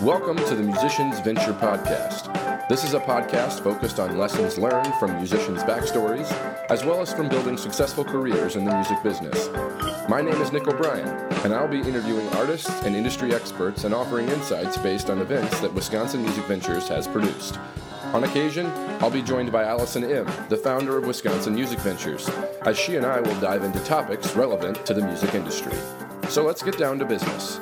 Welcome to the Musicians Venture Podcast. This is a podcast focused on lessons learned from musicians' backstories, as well as from building successful careers in the music business. My name is Nick O'Brien, and I'll be interviewing artists and industry experts and offering insights based on events that Wisconsin Music Ventures has produced. On occasion, I'll be joined by Allison Im, the founder of Wisconsin Music Ventures, as she and I will dive into topics relevant to the music industry. So let's get down to business.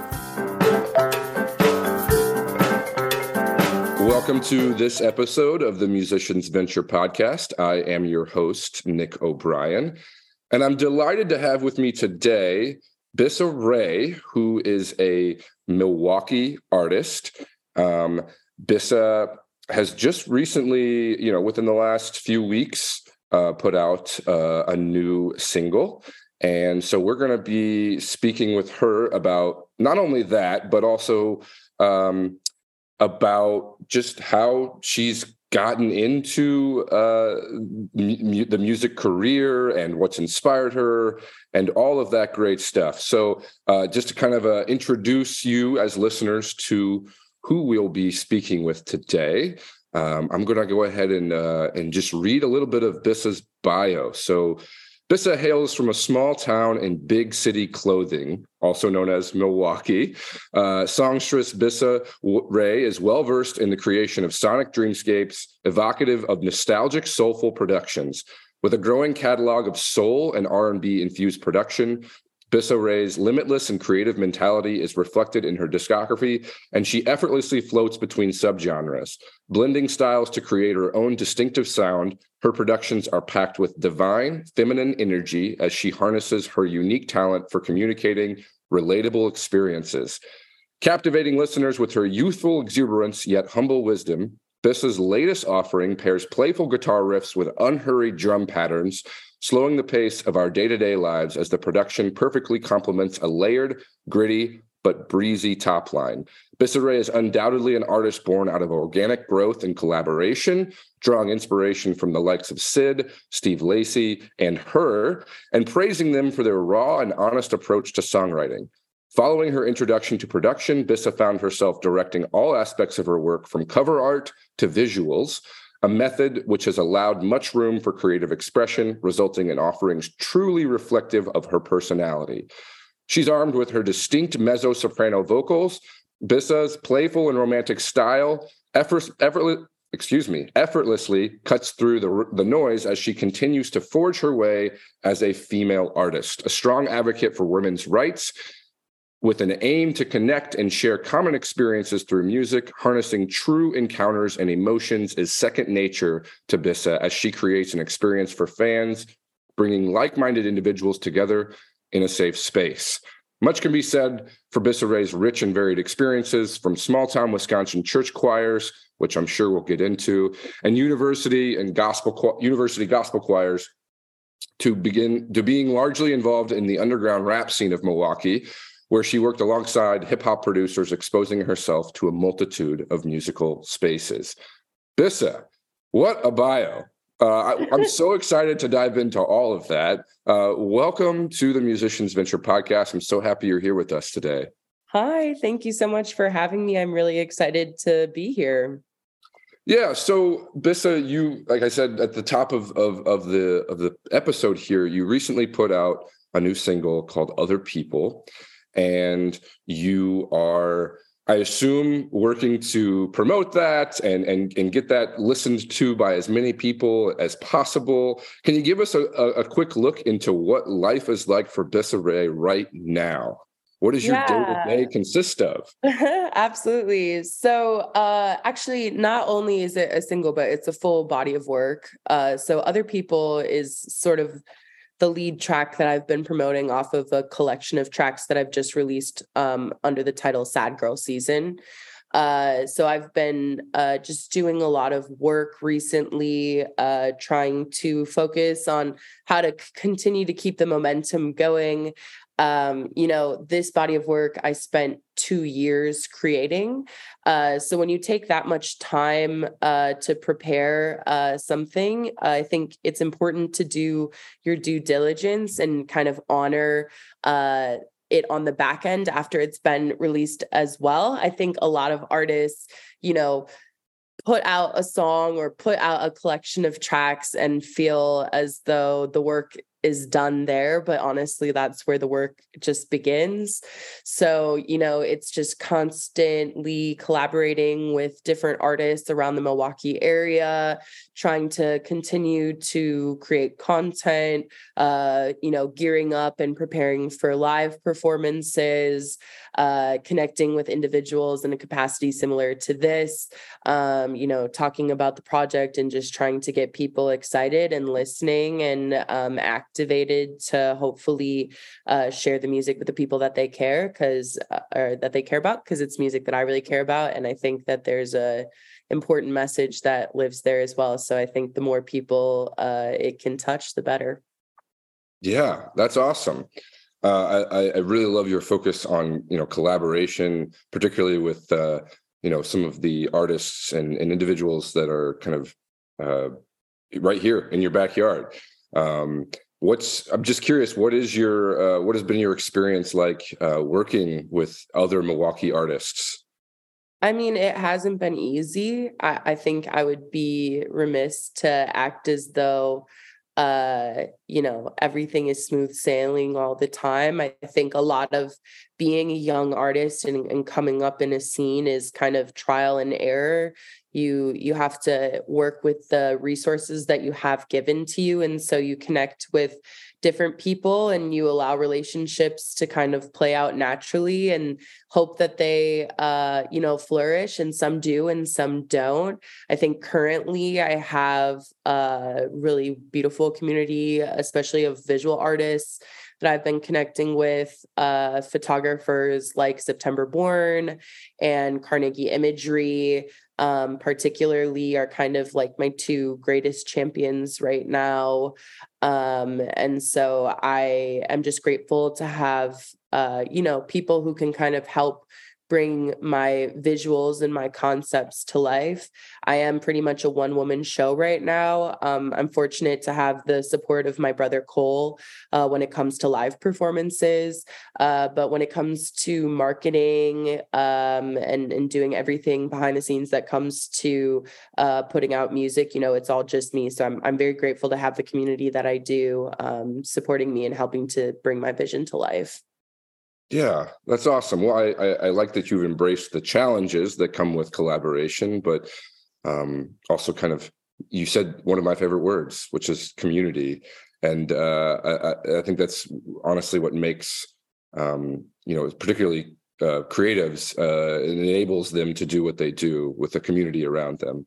Welcome to this episode of the Musicians Venture Podcast. I am your host, Nick O'Brien, and I'm delighted to have with me today Bisca Rae, who is a Milwaukee artist. Um, Bisca has just recently, you know, within the last few weeks, uh, put out uh, a new single. And so we're going to be speaking with her about not only that, but also um, about just how she's gotten into uh, the music career and what's inspired her and all of that great stuff. So, uh, just to kind of uh, introduce you as listeners to who we'll be speaking with today, um, I'm going to go ahead and uh, and just read a little bit of Bisca's bio. So, Bisca hails from a small town in big city clothing, also known as Milwaukee. Uh, songstress Bisca Rae is well versed in the creation of sonic dreamscapes, evocative of nostalgic, soulful productions. With a growing catalog of soul and R&B infused production, Bisca Rae's limitless and creative mentality is reflected in her discography, and she effortlessly floats between subgenres. Blending styles to create her own distinctive sound, her productions are packed with divine, feminine energy as she harnesses her unique talent for communicating relatable experiences. Captivating listeners with her youthful exuberance yet humble wisdom, Bisca's latest offering pairs playful guitar riffs with unhurried drum patterns slowing the pace of our day to day lives as the production perfectly complements a layered, gritty, but breezy top line. Bisca Rae is undoubtedly an artist born out of organic growth and collaboration, drawing inspiration from the likes of Syd, Steve Lacy, and H.E.R., and praising them for their raw and honest approach to songwriting. Following her introduction to production, Bisca found herself directing all aspects of her work from cover art to visuals, a method which has allowed much room for creative expression, resulting in offerings truly reflective of her personality. She's armed with her distinct mezzo soprano vocals, Bisca's playful and romantic style, effort, effortless, excuse me, effortlessly cuts through the, the noise as she continues to forge her way as a female artist, a strong advocate for women's rights with an aim to connect and share common experiences through music, harnessing true encounters and emotions is second nature to Bisca as she creates an experience for fans, bringing like minded individuals together in a safe space. Much can be said for Bisca Rae's rich and varied experiences from small town Wisconsin church choirs, which I'm sure we'll get into, and university and gospel university gospel choirs to begin to being largely involved in the underground rap scene of Milwaukee, where she worked alongside hip hop producers, exposing herself to a multitude of musical spaces. Bisca, what a bio! Uh, I, am so excited to dive into all of that. Uh, welcome to the Musicians Venture podcast. I'm so happy you're here with us today. Hi, thank you so much for having me. I'm really excited to be here. Yeah, so Bisca, you like I said at the top of, of of the of the episode here, you recently put out a new single called Other People and you are I assume working to promote that and and and get that listened to by as many people as possible. Can you give us a, a, quick look into what life is like for Bisca Rae right now? What does your day to day consist of? Absolutely. So, uh, actually, not only is it a single, but it's a full body of work. Uh, so, other people is sort of the lead track that I've been promoting off of a collection of tracks that I've just released um, under the title Sad Girl Season. Uh, so I've been uh, just doing a lot of work recently, uh, trying to focus on how to c- continue to keep the momentum going um, you know, this body of work I spent two years creating. Uh, so when you take that much time uh, to prepare uh, something, I think it's important to do your due diligence and kind of honor uh, it on the back end after it's been released as well. I think a lot of artists, you know, put out a song or put out a collection of tracks and feel as though the work is done there but honestly that's where the work just begins. So you know it's just constantly collaborating with different artists around the Milwaukee area trying to continue to create content uh you know gearing up and preparing for live performances uh connecting with individuals in a capacity similar to this um you know talking about the project and just trying to get people excited and listening and um activated to hopefully uh, share the music with the people that they care because uh, or that they care about because it's music that I really care about and I think that there's a important message that lives there as well so I think the more people uh, it can touch the better. Yeah that's awesome. Uh, I, I really love your focus on you know collaboration particularly with uh, you know some of the artists and, and individuals that are kind of uh, right here in your backyard. Um, what's i'm just curious what is your uh, what has been your experience like uh, working with other milwaukee artists? I mean it hasn't been easy. I, I think i would be remiss to act as though uh you know everything is smooth sailing all the time. I think a lot of being a young artist and, and coming up in a scene is kind of trial and error. You you have to work with the resources that you have given to you and so you connect with different people and you allow relationships to kind of play out naturally and hope that they uh you know flourish and some do and some don't. I think currently i have a really beautiful community especially of visual artists that I've been connecting with uh, photographers like September Born and Carnegie Imagery, um, particularly, are kind of like my two greatest champions right now. Um, and so I am just grateful to have, uh, you know, people who can kind of help bring my visuals and my concepts to life. I am pretty much a one woman show right now. Um, I'm fortunate to have the support of my brother Cole uh, when it comes to live performances. Uh, but when it comes to marketing um, and, and doing everything behind the scenes that comes to uh, putting out music, you know, it's all just me. So I'm, I'm very grateful to have the community that I do um, supporting me and helping to bring my vision to life. Yeah, that's awesome. Well, I, I, I like that you've embraced the challenges that come with collaboration, but um, also kind of you said one of my favorite words, which is community, and uh, I, I, think that's honestly what makes um, you know particularly uh, creatives uh, enables them to do what they do with the community around them.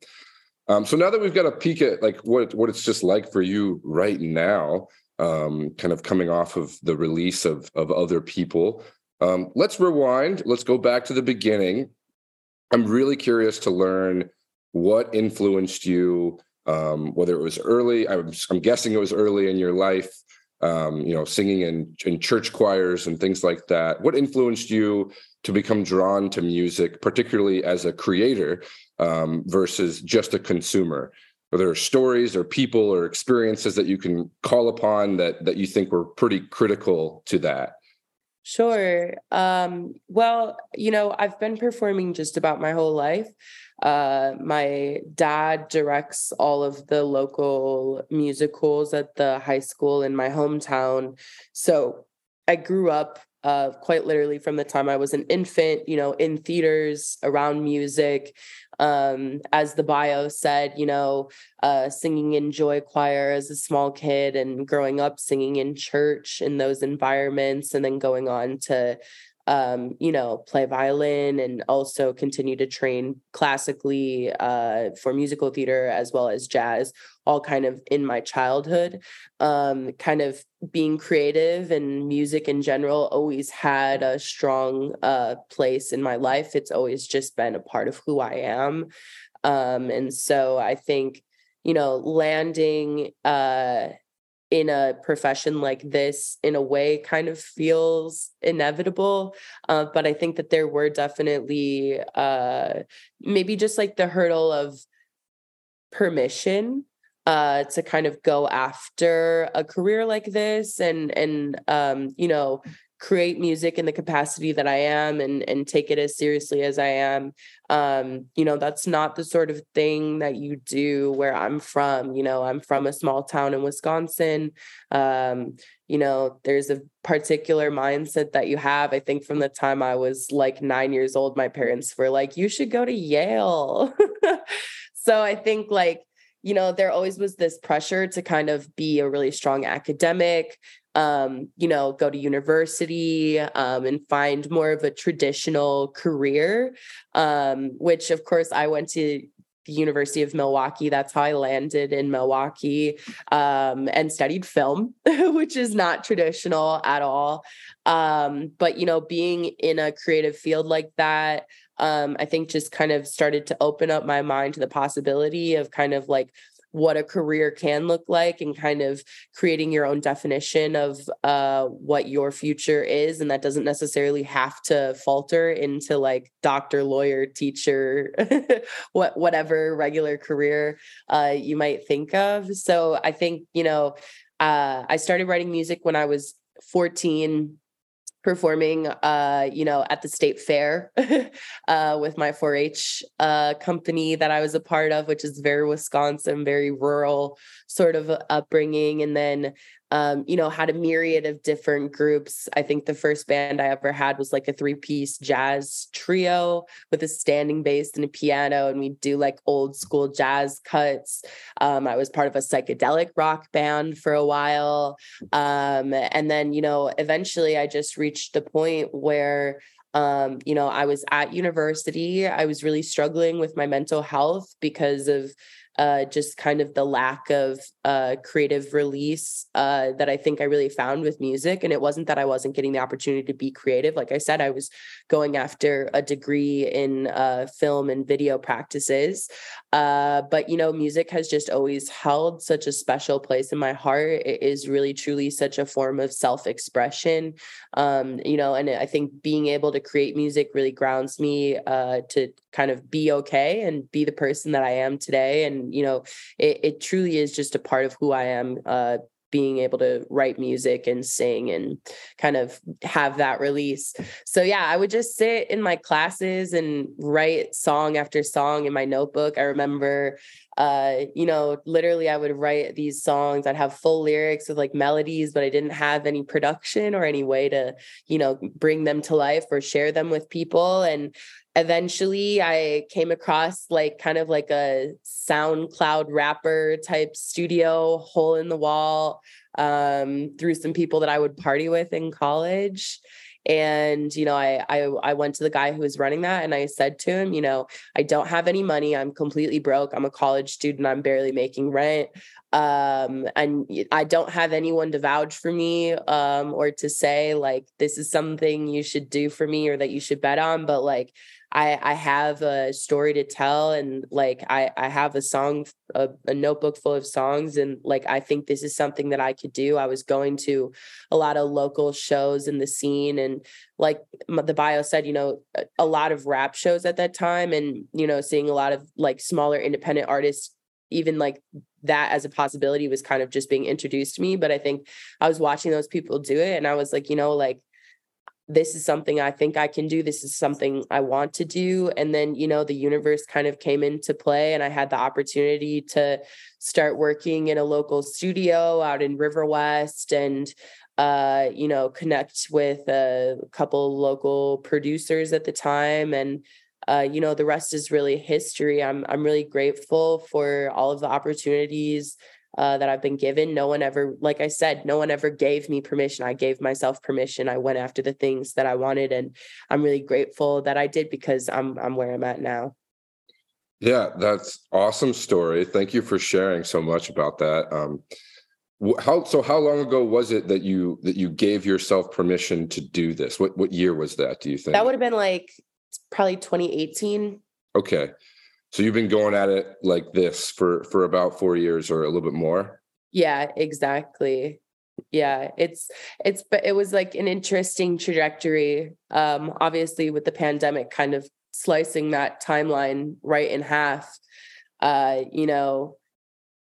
Um, so now that we've got a peek at like what what it's just like for you right now, um, kind of coming off of the release of of other people. Um, let's rewind. Let's go back to the beginning. I'm really curious to learn what influenced you, um, whether it was early. I'm, I'm, guessing it was early in your life. Um, you know, singing in, in church choirs and things like that. What influenced you to become drawn to music, particularly as a creator um, versus just a consumer? Are there stories or people or experiences that you can call upon that that you think were pretty critical to that? Sure. Um, well, you know, I've been performing just about my whole life. Uh, my dad directs all of the local musicals at the high school in my hometown. So I grew up uh, quite literally from the time I was an infant, you know, in theaters, around music, um, as the bio said, you know, uh, singing in joy choir as a small kid and growing up singing in church in those environments, and then going on to um, you know, play violin and also continue to train classically uh, for musical theater as well as jazz, all kind of in my childhood. Um, kind of being creative and music in general always had a strong uh, place in my life. It's always just been a part of who I am. Um, and so I think, you know, landing uh, in a profession like this in a way kind of feels inevitable uh, but i think that there were definitely uh, maybe just like the hurdle of permission uh, to kind of go after a career like this and and um, you know create music in the capacity that I am and and take it as seriously as I am. Um, you know, that's not the sort of thing that you do where I'm from. You know, I'm from a small town in Wisconsin. Um, you know, there's a particular mindset that you have. I think from the time I was like nine years old, my parents were like, you should go to Yale. so I think like you know, there always was this pressure to kind of be a really strong academic, um, you know, go to university um, and find more of a traditional career, um, which of course I went to the University of Milwaukee. That's how I landed in Milwaukee um, and studied film, which is not traditional at all. Um, but, you know, being in a creative field like that, um, I think just kind of started to open up my mind to the possibility of kind of like what a career can look like and kind of creating your own definition of uh, what your future is. And that doesn't necessarily have to falter into like doctor, lawyer, teacher, what whatever regular career uh, you might think of. So I think, you know, uh, I started writing music when I was 14 performing uh you know at the state fair uh with my 4-h uh company that i was a part of which is very wisconsin very rural sort of upbringing. And then um, you know, had a myriad of different groups. I think the first band I ever had was like a three piece jazz trio with a standing bass and a piano, and we do like old school jazz cuts. Um, I was part of a psychedelic rock band for a while. Um, and then, you know, eventually I just reached the point where um, you know, I was at university. I was really struggling with my mental health because of uh, just kind of the lack of uh, creative release uh, that I think I really found with music. And it wasn't that I wasn't getting the opportunity to be creative. Like I said, I was going after a degree in uh, film and video practices. Uh, but, you know, music has just always held such a special place in my heart. It is really, truly such a form of self expression. Um, you know, and I think being able to create music really grounds me uh, to kind of be okay and be the person that I am today. And, you know, it, it truly is just a part of who I am. Uh, being able to write music and sing and kind of have that release. So yeah, I would just sit in my classes and write song after song in my notebook. I remember uh, you know, literally I would write these songs. I'd have full lyrics with like melodies, but I didn't have any production or any way to, you know, bring them to life or share them with people. And eventually I came across like kind of like a SoundCloud rapper type studio hole in the wall um, through some people that I would party with in college. And you know I, I i went to the guy who was running that and i said to him you know i don't have any money. I'm completely broke. I'm a college student. I'm barely making rent. Um and i don't have anyone to vouch for me um or to say like this is something you should do for me or that you should bet on but like I I have a story to tell and like I I have a song a, a, notebook full of songs and like I think this is something that I could do. I was going to a lot of local shows in the scene and like the bio said, you know, a lot of rap shows at that time and you know seeing a lot of like smaller independent artists even like that as a possibility was kind of just being introduced to me but I think I was watching those people do it and I was like, you know, like this is something I think I can do. This is something I want to do. And then, you know, the universe kind of came into play, and I had the opportunity to start working in a local studio out in Riverwest and, uh, you know, connect with a couple local producers at the time. And, uh, you know, the rest is really history. I'm I'm really grateful for all of the opportunities uh, that I've been given. No one ever, like I said, no one ever gave me permission. I gave myself permission. I went after the things that I wanted, and I'm really grateful that I did because I'm I'm where I'm at now. Yeah, that's awesome story. Thank you for sharing so much about that. Um, how so? How long ago was it that you that you gave yourself permission to do this? What what year was that? Do you think that would have been like probably 2018? Okay, so you've been going at it like this for for about 4 years or a little bit more? Yeah, exactly. Yeah, it's it's but it was like an interesting trajectory um obviously with the pandemic kind of slicing that timeline right in half. Uh you know,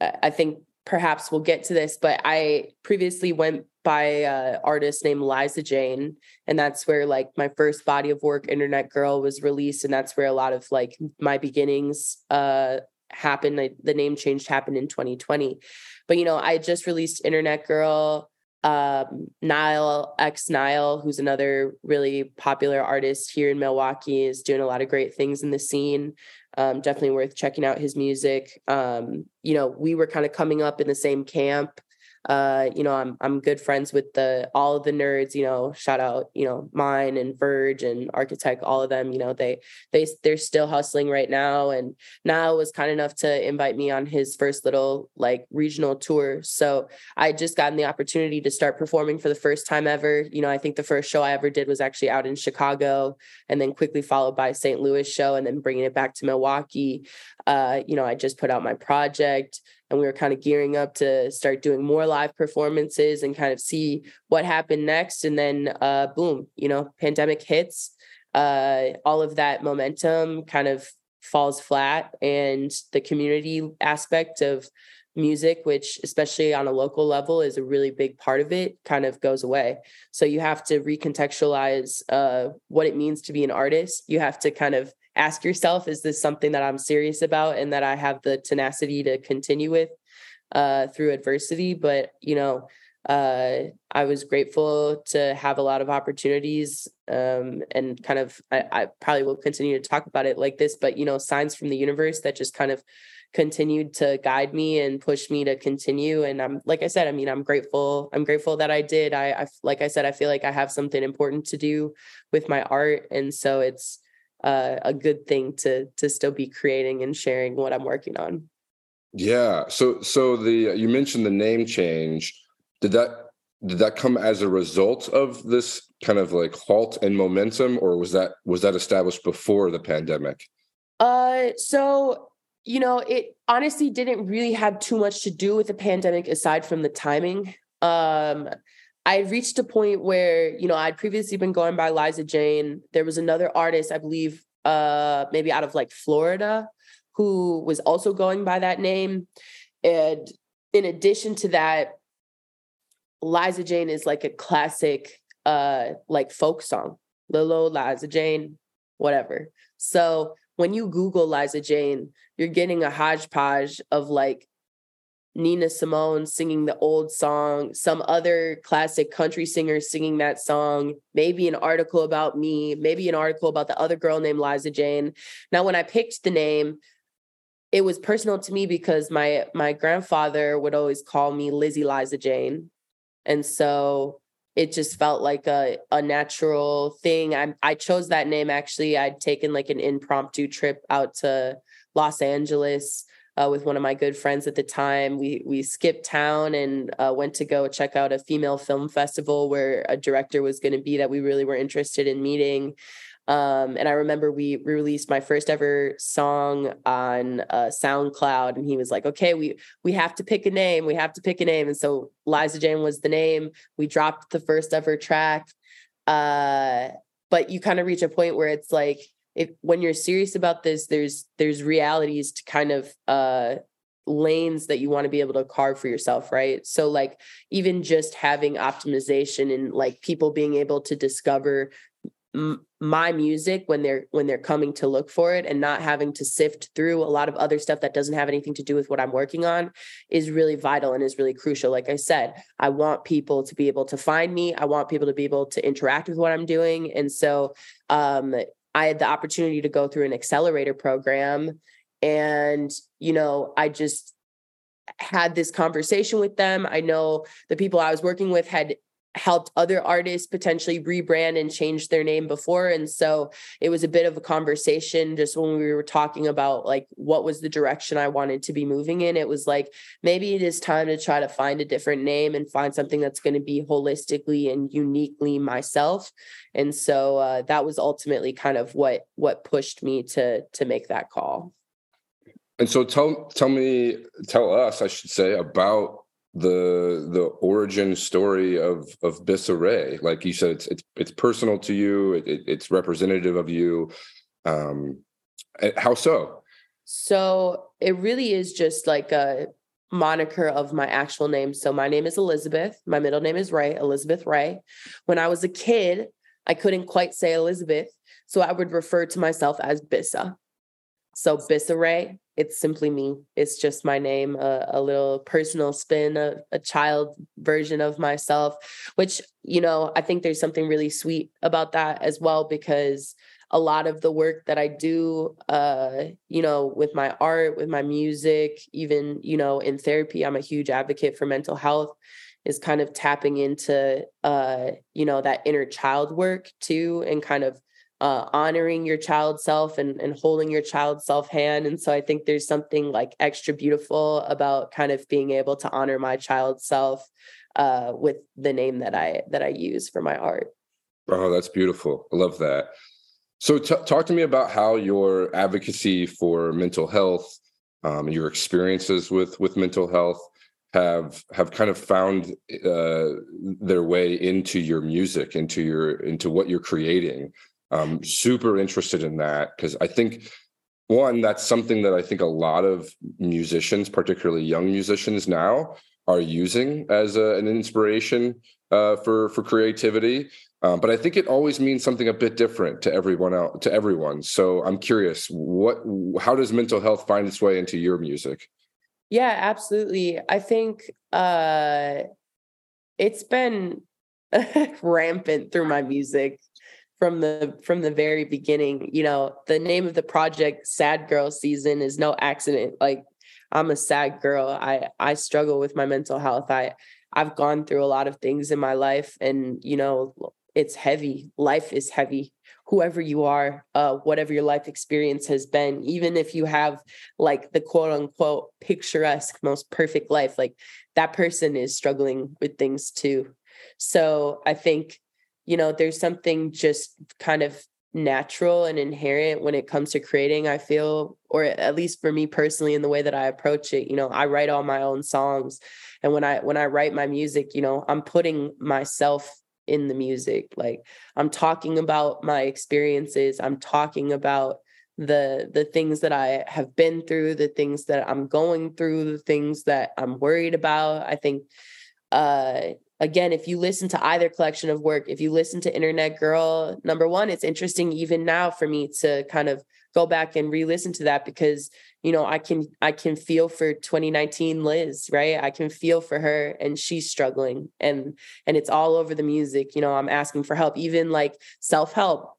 I think perhaps we'll get to this, but I previously went by an artist named Liza Jane, and that's where like my first body of work, Internet Girl, was released, and that's where a lot of like my beginnings uh happened. I, the name change happened in 2020, but you know I just released Internet Girl um, Nile X Nile, who's another really popular artist here in Milwaukee, is doing a lot of great things in the scene. Um, definitely worth checking out his music. Um, you know, we were kind of coming up in the same camp uh you know i'm i'm good friends with the all of the nerds you know shout out you know mine and verge and architect all of them you know they they they're still hustling right now and now was kind enough to invite me on his first little like regional tour. So i just gotten the opportunity to start performing for the first time ever. You know i think the first show i ever did was actually out in chicago and then quickly followed by st louis show and then bringing it back to milwaukee. Uh you know i just put out my project and we were kind of gearing up to start doing more live performances and kind of see what happened next. And then uh, boom you know pandemic hits uh, all of that momentum kind of falls flat. And the community aspect of music which especially on a local level is a really big part of it kind of goes away. So you have to recontextualize uh, what it means to be an artist. You have to kind of ask yourself is this something that i'm serious about and that i have the tenacity to continue with uh, through adversity? But you know uh, i was grateful to have a lot of opportunities um, and kind of I, I probably will continue to talk about it like this but you know signs from the universe that just kind of continued to guide me and push me to continue. And i'm like i said i mean i'm grateful i'm grateful that i did. I, I like i said i feel like i have something important to do with my art. And so it's uh, a good thing to to still be creating and sharing what I'm working on. Yeah. So so the you mentioned the name change. Did that did that come as a result of this kind of like halt and momentum, or was that was that established before the pandemic? Uh, so you know, it honestly didn't really have too much to do with the pandemic aside from the timing. Um, I reached a point where, you know, I'd previously been going by Liza Jane. There was another artist, I believe, uh, maybe out of like Florida, who was also going by that name. And in addition to that, Liza Jane is like a classic uh like folk song. Lilo, Liza Jane, whatever. So when you Google Liza Jane, you're getting a hodgepodge of like Nina Simone singing the old song, some other classic country singer singing that song, maybe an article about me, maybe an article about the other girl named Liza Jane. Now, when I picked the name, it was personal to me because my my grandfather would always call me Lizzie Liza Jane. And so it just felt like a, a natural thing. I, I chose that name actually. I'd taken like an impromptu trip out to Los Angeles uh, with one of my good friends at the time. We we skipped town and uh, went to go check out a female film festival where a director was going to be that we really were interested in meeting. Um, and I remember we released my first ever song on uh, SoundCloud, and he was like, "Okay, we we have to pick a name. We have to pick a name." And so Liza Jane was the name. We dropped the first ever track. Uh, but you kind of reach a point where it's like if when you're serious about this there's there's realities to kind of uh lanes that you want to be able to carve for yourself right? So like even just having optimization and like people being able to discover my music when they're when they're coming to look for it and not having to sift through a lot of other stuff that doesn't have anything to do with what I'm working on is really vital and is really crucial. Like I said I want people to be able to find me. I want people to be able to interact with what I'm doing. And so um I had the opportunity to go through an accelerator program. And, you know, I just had this conversation with them. I know the people I was working with had helped other artists potentially rebrand and change their name before and so it was a bit of a conversation just when we were talking about like what was the direction I wanted to be moving in it was like maybe it is time to try to find a different name and find something that's going to be holistically and uniquely myself and so uh, that was ultimately kind of what what pushed me to to make that call. And so tell tell me tell us I should say about the the origin story of of Bisca Rae. Like you said, it's it's it's personal to you. It, it, it's representative of you. Um, how so? So it really is just like a moniker of my actual name. So my name is Elizabeth. My middle name is Ray, Elizabeth Ray. When I was a kid, I couldn't quite say Elizabeth. So I would refer to myself as Bisca. So Bisca it's simply me. It's just my name, a, a little personal spin, a, a, child version of myself, which, you know, I think there's something really sweet about that as well, because a lot of the work that I do, uh, you know, with my art, with my music, even, you know, in therapy, I'm a huge advocate for mental health is kind of tapping into uh you know that inner child work too and kind of uh, honoring your child self and, and holding your child self hand. And so I think there's something like extra beautiful about kind of being able to honor my child self uh, with the name that I that I use for my art. Oh, that's beautiful. I love that. So t- talk to me about how your advocacy for mental health, um, your experiences with with mental health have have kind of found uh, their way into your music, into your into what you're creating. I'm super interested in that because I think one that's something that I think a lot of musicians, particularly young musicians now, are using as a, an inspiration uh, for for creativity. Um, but I think it always means something a bit different to everyone else, to everyone. So I'm curious, what how does mental health find its way into your music? Yeah, absolutely. I think uh, it's been rampant through my music from the from the very beginning you know the name of the project sad girl season is no accident. Like i'm a sad girl. I i struggle with my mental health. I i've gone through a lot of things in my life and you know it's heavy. Life is heavy. Whoever you are uh whatever your life experience has been even if you have like the quote unquote picturesque most perfect life like that person is struggling with things too. So i think you know, there's something just kind of natural and inherent when it comes to creating i feel or at least for me personally in the way that i approach it you know i write all my own songs. And when i when i write my music you know i'm putting myself in the music. Like i'm talking about my experiences. I'm talking about the the things that i have been through the things that i'm going through the things that i'm worried about. I think uh again, if you listen to either collection of work, if you listen to Internet Girl, number one, it's interesting even now for me to kind of go back and re-listen to that because you know i can i can feel for 2019 liz right? I can feel for her and she's struggling and and it's all over the music you know i'm asking for help. Even like self-help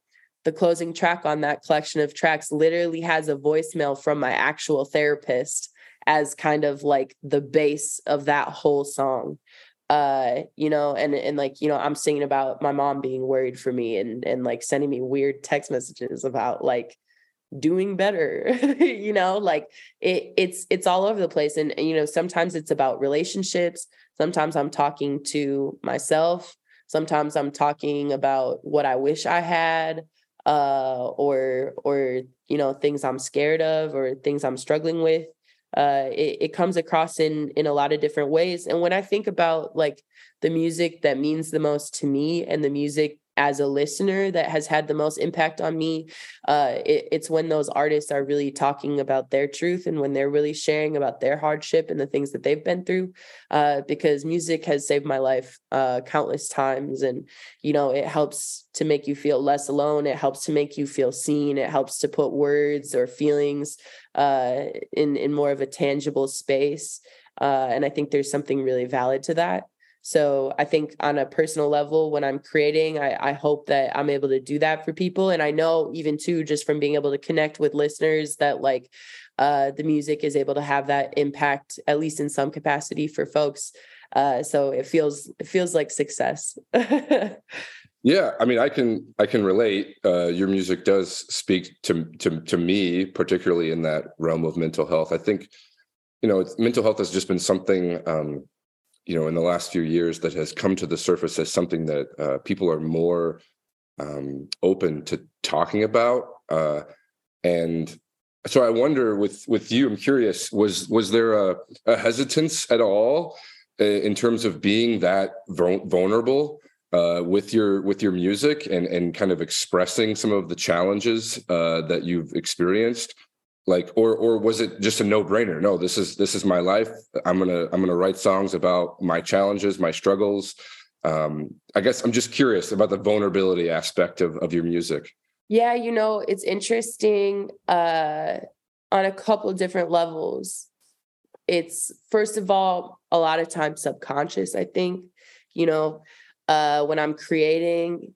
the closing track on that collection of tracks literally has a voicemail from my actual therapist as kind of like the base of that whole song uh you know and and like you know i'm singing about my mom being worried for me and and like sending me weird text messages about like doing better you know like it it's it's all over the place. And, you know sometimes it's about relationships. Sometimes i'm talking to myself. Sometimes i'm talking about what i wish i had uh or or you know things i'm scared of or things i'm struggling with uh, it, it comes across in in a lot of different ways. And when i think about like the music that means the most to me and the music as a listener that has had the most impact on me uh, it, it's when those artists are really talking about their truth and when they're really sharing about their hardship and the things that they've been through uh, because music has saved my life uh, countless times and you know it helps to make you feel less alone. It helps to make you feel seen. It helps to put words or feelings uh, in in more of a tangible space uh, and i think there's something really valid to that so I think on a personal level, when I'm creating, I, I hope that I'm able to do that for people. And I know even too, just from being able to connect with listeners, that like uh, the music is able to have that impact, at least in some capacity, for folks. Uh, so it feels it feels like success. yeah, I mean, I can I can relate. Uh, your music does speak to to to me, particularly in that realm of mental health. I think you know, mental health has just been something um, you know in the last few years that has come to the surface as something that uh, people are more um, open to talking about uh, and so i wonder with with you i'm curious was was there a, a hesitance at all uh, in terms of being that vulnerable uh, with your with your music and and kind of expressing some of the challenges uh, that you've experienced like or or was it just a no-brainer? No this is this is my life. I'm gonna i'm gonna write songs about my challenges my struggles. Um i guess i'm just curious about the vulnerability aspect of of your music. Yeah you know it's interesting uh on a couple different levels. It's first of all a lot of times subconscious i think you know uh when i'm creating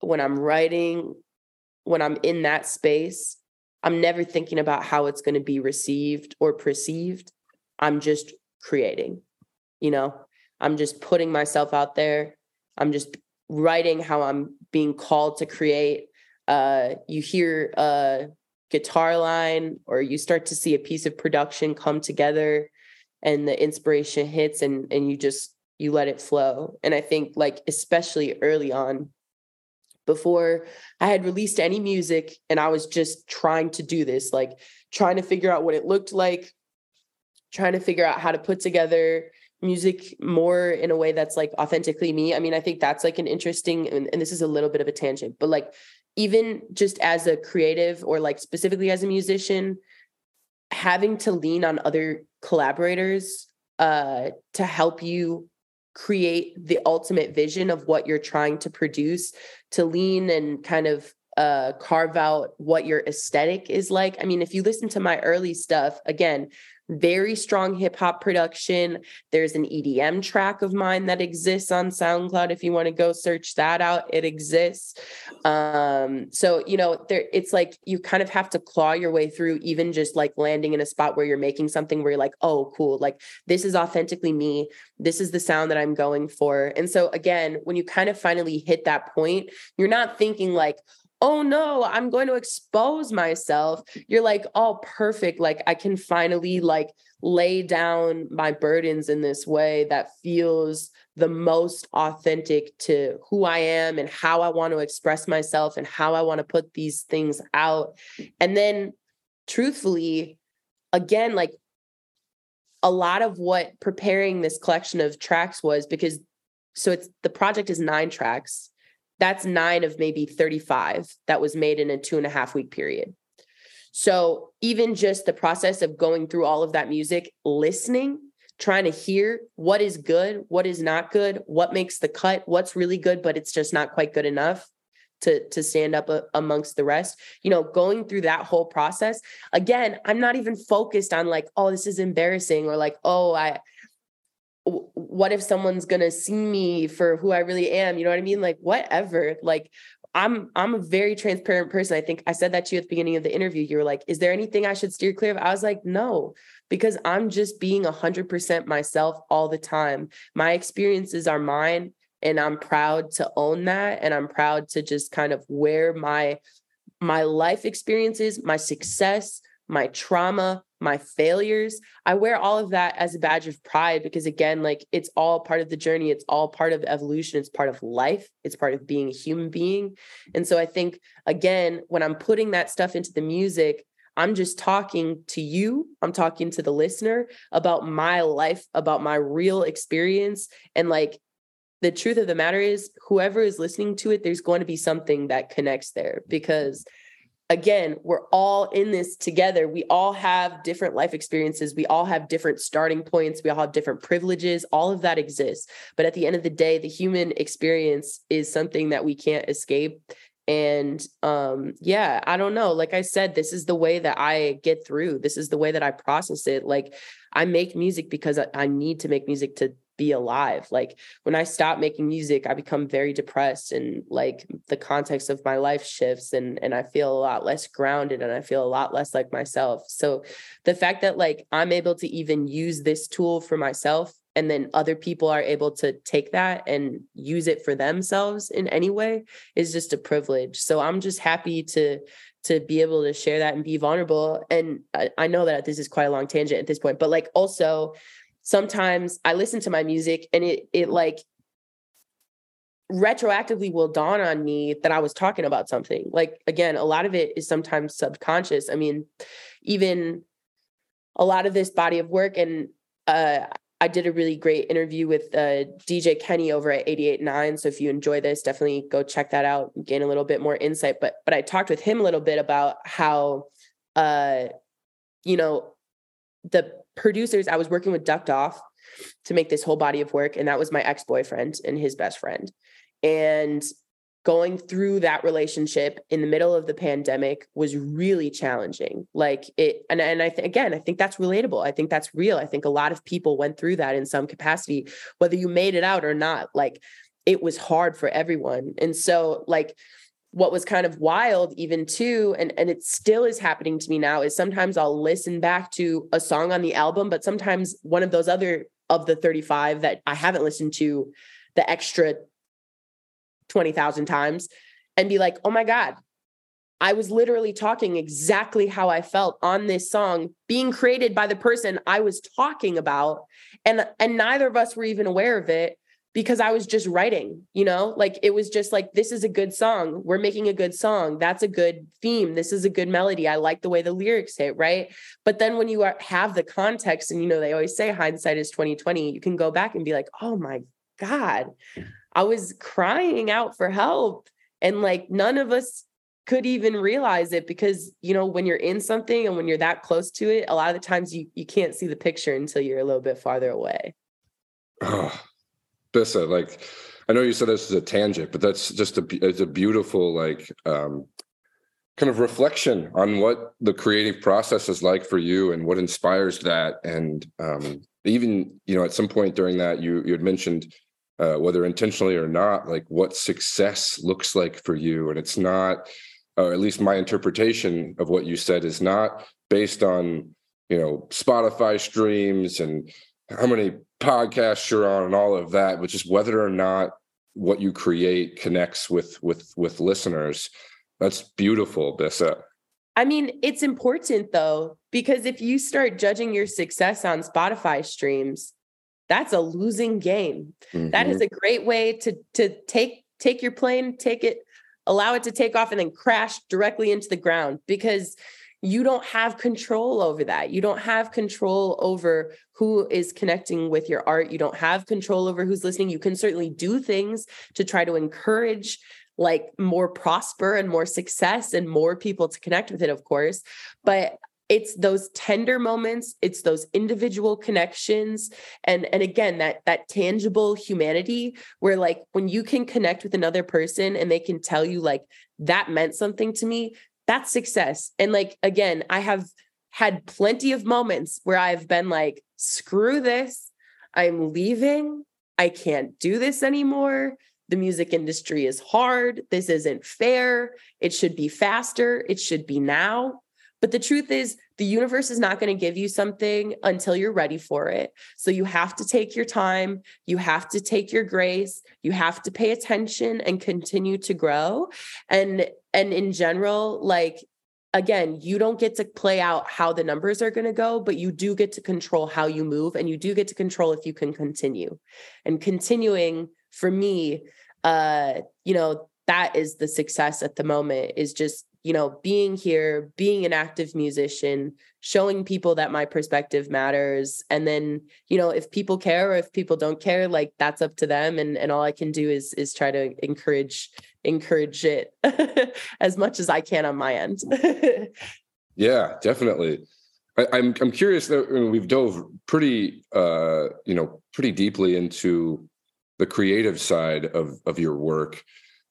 when i'm writing when i'm in that space I'm never thinking about how it's going to be received or perceived. I'm just creating, you know, I'm just putting myself out there. I'm just writing how I'm being called to create. Uh, you hear a guitar line or you start to see a piece of production come together and the inspiration hits and and you just you let it flow and i think like especially early on before I had released any music and I was just trying to do this, like trying to figure out what it looked like, trying to figure out how to put together music more in a way that's like authentically me. I mean, I think that's like an interesting, and, and this is a little bit of a tangent, but like even just as a creative or like specifically as a musician, having to lean on other collaborators uh, to help you create the ultimate vision of what you're trying to produce to lean and kind of uh, carve out what your aesthetic is like. I mean, if you listen to my early stuff, again, very strong hip hop production. There's an EDM track of mine that exists on SoundCloud. If you want to go search that out, it exists. Um, so you know, there it's like you kind of have to claw your way through, even just like landing in a spot where you're making something where you're like, oh, cool, like this is authentically me. This is the sound that I'm going for. And so again, when you kind of finally hit that point, you're not thinking like, oh no, I'm going to expose myself. You're like, oh, perfect. Like I can finally like lay down my burdens in this way that feels the most authentic to who I am and how I want to express myself and how I want to put these things out. And then truthfully, again, like a lot of what preparing this collection of tracks was because so it's the project is nine tracks that's nine of maybe 35 that was made in a two and a half week period. So even just the process of going through all of that music, listening, trying to hear what is good, what is not good, what makes the cut, what's really good, but it's just not quite good enough to to stand up a, amongst the rest you know going through that whole process again i'm not even focused on like oh this is embarrassing or like oh i what if someone's gonna see me for who I really am? You know what I mean? Like whatever. Like I'm I'm a very transparent person. I think I said that to you at the beginning of the interview. You were like, "Is there anything I should steer clear of?" I was like, "No," because I'm just being a hundred percent myself all the time. My experiences are mine, and I'm proud to own that, and I'm proud to just kind of wear my my life experiences, my success, my trauma, my failures. I wear all of that as a badge of pride because, again, like it's all part of the journey. It's all part of evolution. It's part of life. It's part of being a human being. And so I think, again, when I'm putting that stuff into the music, I'm just talking to you. I'm talking to the listener about my life, about my real experience. And like the truth of the matter is, whoever is listening to it, there's going to be something that connects there because again, we're all in this together. We all have different life experiences. We all have different starting points. We all have different privileges. All of that exists. But at the end of the day, the human experience is something that we can't escape. And um, yeah, I don't know. Like I said, this is the way that I get through. This is the way that I process it. Like I make music because I, I need to make music to be alive. Like when I stop making music, I become very depressed and like the context of my life shifts and and I feel a lot less grounded and I feel a lot less like myself. So the fact that like I'm able to even use this tool for myself and then other people are able to take that and use it for themselves in any way is just a privilege. So I'm just happy to to be able to share that and be vulnerable. And I, I know that this is quite a long tangent at this point, but like also sometimes I listen to my music and it it like retroactively will dawn on me that I was talking about something. Like again, a lot of it is sometimes subconscious. I mean, even a lot of this body of work and uh I did a really great interview with uh, DJ Kenny over at 88.9. So if you enjoy this, definitely go check that out, gain a little bit more insight. But but I talked with him a little bit about how uh, you know, the producers, I was working with Ducked Off to make this whole body of work. And that was my ex boyfriend and his best friend. And going through that relationship in the middle of the pandemic was really challenging like it and, and i think again i think that's relatable i think that's real i think a lot of people went through that in some capacity whether you made it out or not like it was hard for everyone and so like what was kind of wild even too and and it still is happening to me now is sometimes I'll listen back to a song on the album but sometimes one of those other of the 35 that I haven't listened to the extra 20,000 times and be like, oh my God, I was literally talking exactly how I felt on this song being created by the person I was talking about. And, and neither of us were even aware of it because I was just writing, you know, like it was just like, this is a good song. We're making a good song. That's a good theme. This is a good melody. I like the way the lyrics hit, right? But then when you are, have the context and, you know, they always say hindsight is 2020, you can go back and be like, oh my God, I was crying out for help. And like none of us could even realize it because you know when you're in something and when you're that close to it a lot of the times you you can't see the picture until you're a little bit farther away oh Bisca, like I know you said this is a tangent, but that's just a it's a beautiful like um, kind of reflection on what the creative process is like for you and what inspires that. And um, even you know at some point during that, you you had mentioned uh, whether intentionally or not, like what success looks like for you, and it's not, or at least my interpretation of what you said is not based on you know Spotify streams and how many podcasts you're on and all of that, but just whether or not what you create connects with with with listeners. That's beautiful, Bisca. I mean, it's important though, because if you start judging your success on Spotify streams, that's a losing game. Mm-hmm. That is mm-hmm. a great way to to take take your plane, take it, allow it to take off and then crash directly into the ground because you don't have control over that. You don't have control over who is connecting with your art. You don't have control over who's listening. You can certainly do things to try to encourage like more prosper and more success and more people to connect with it, of course. But it's those tender moments it's those individual connections and and again that that tangible humanity where like when you can connect with another person and they can tell you like that meant something to me that's success. And like, again, I have had plenty of moments where I've been like, screw this. I'm leaving. I can't do this anymore. The music industry is hard. This isn't fair. It should be faster. It should be now. But the truth is, the universe is not going to give you something until you're ready for it. So you have to take your time. You have to take your grace. You have to pay attention and continue to grow. And and in general, like again, you don't get to play out how the numbers are going to go, but you do get to control how you move and you do get to control if you can continue. And continuing for me, uh, you know, that is the success at the moment is just you know, being here, being an active musician, showing people that my perspective matters. And then, you know, if people care or if people don't care, like that's up to them. And and all I can do is is try to encourage encourage it as much as I can on my end. yeah, definitely. I, am I'm, I'm curious that we've dove pretty uh, you know, pretty deeply into the creative side of of your work.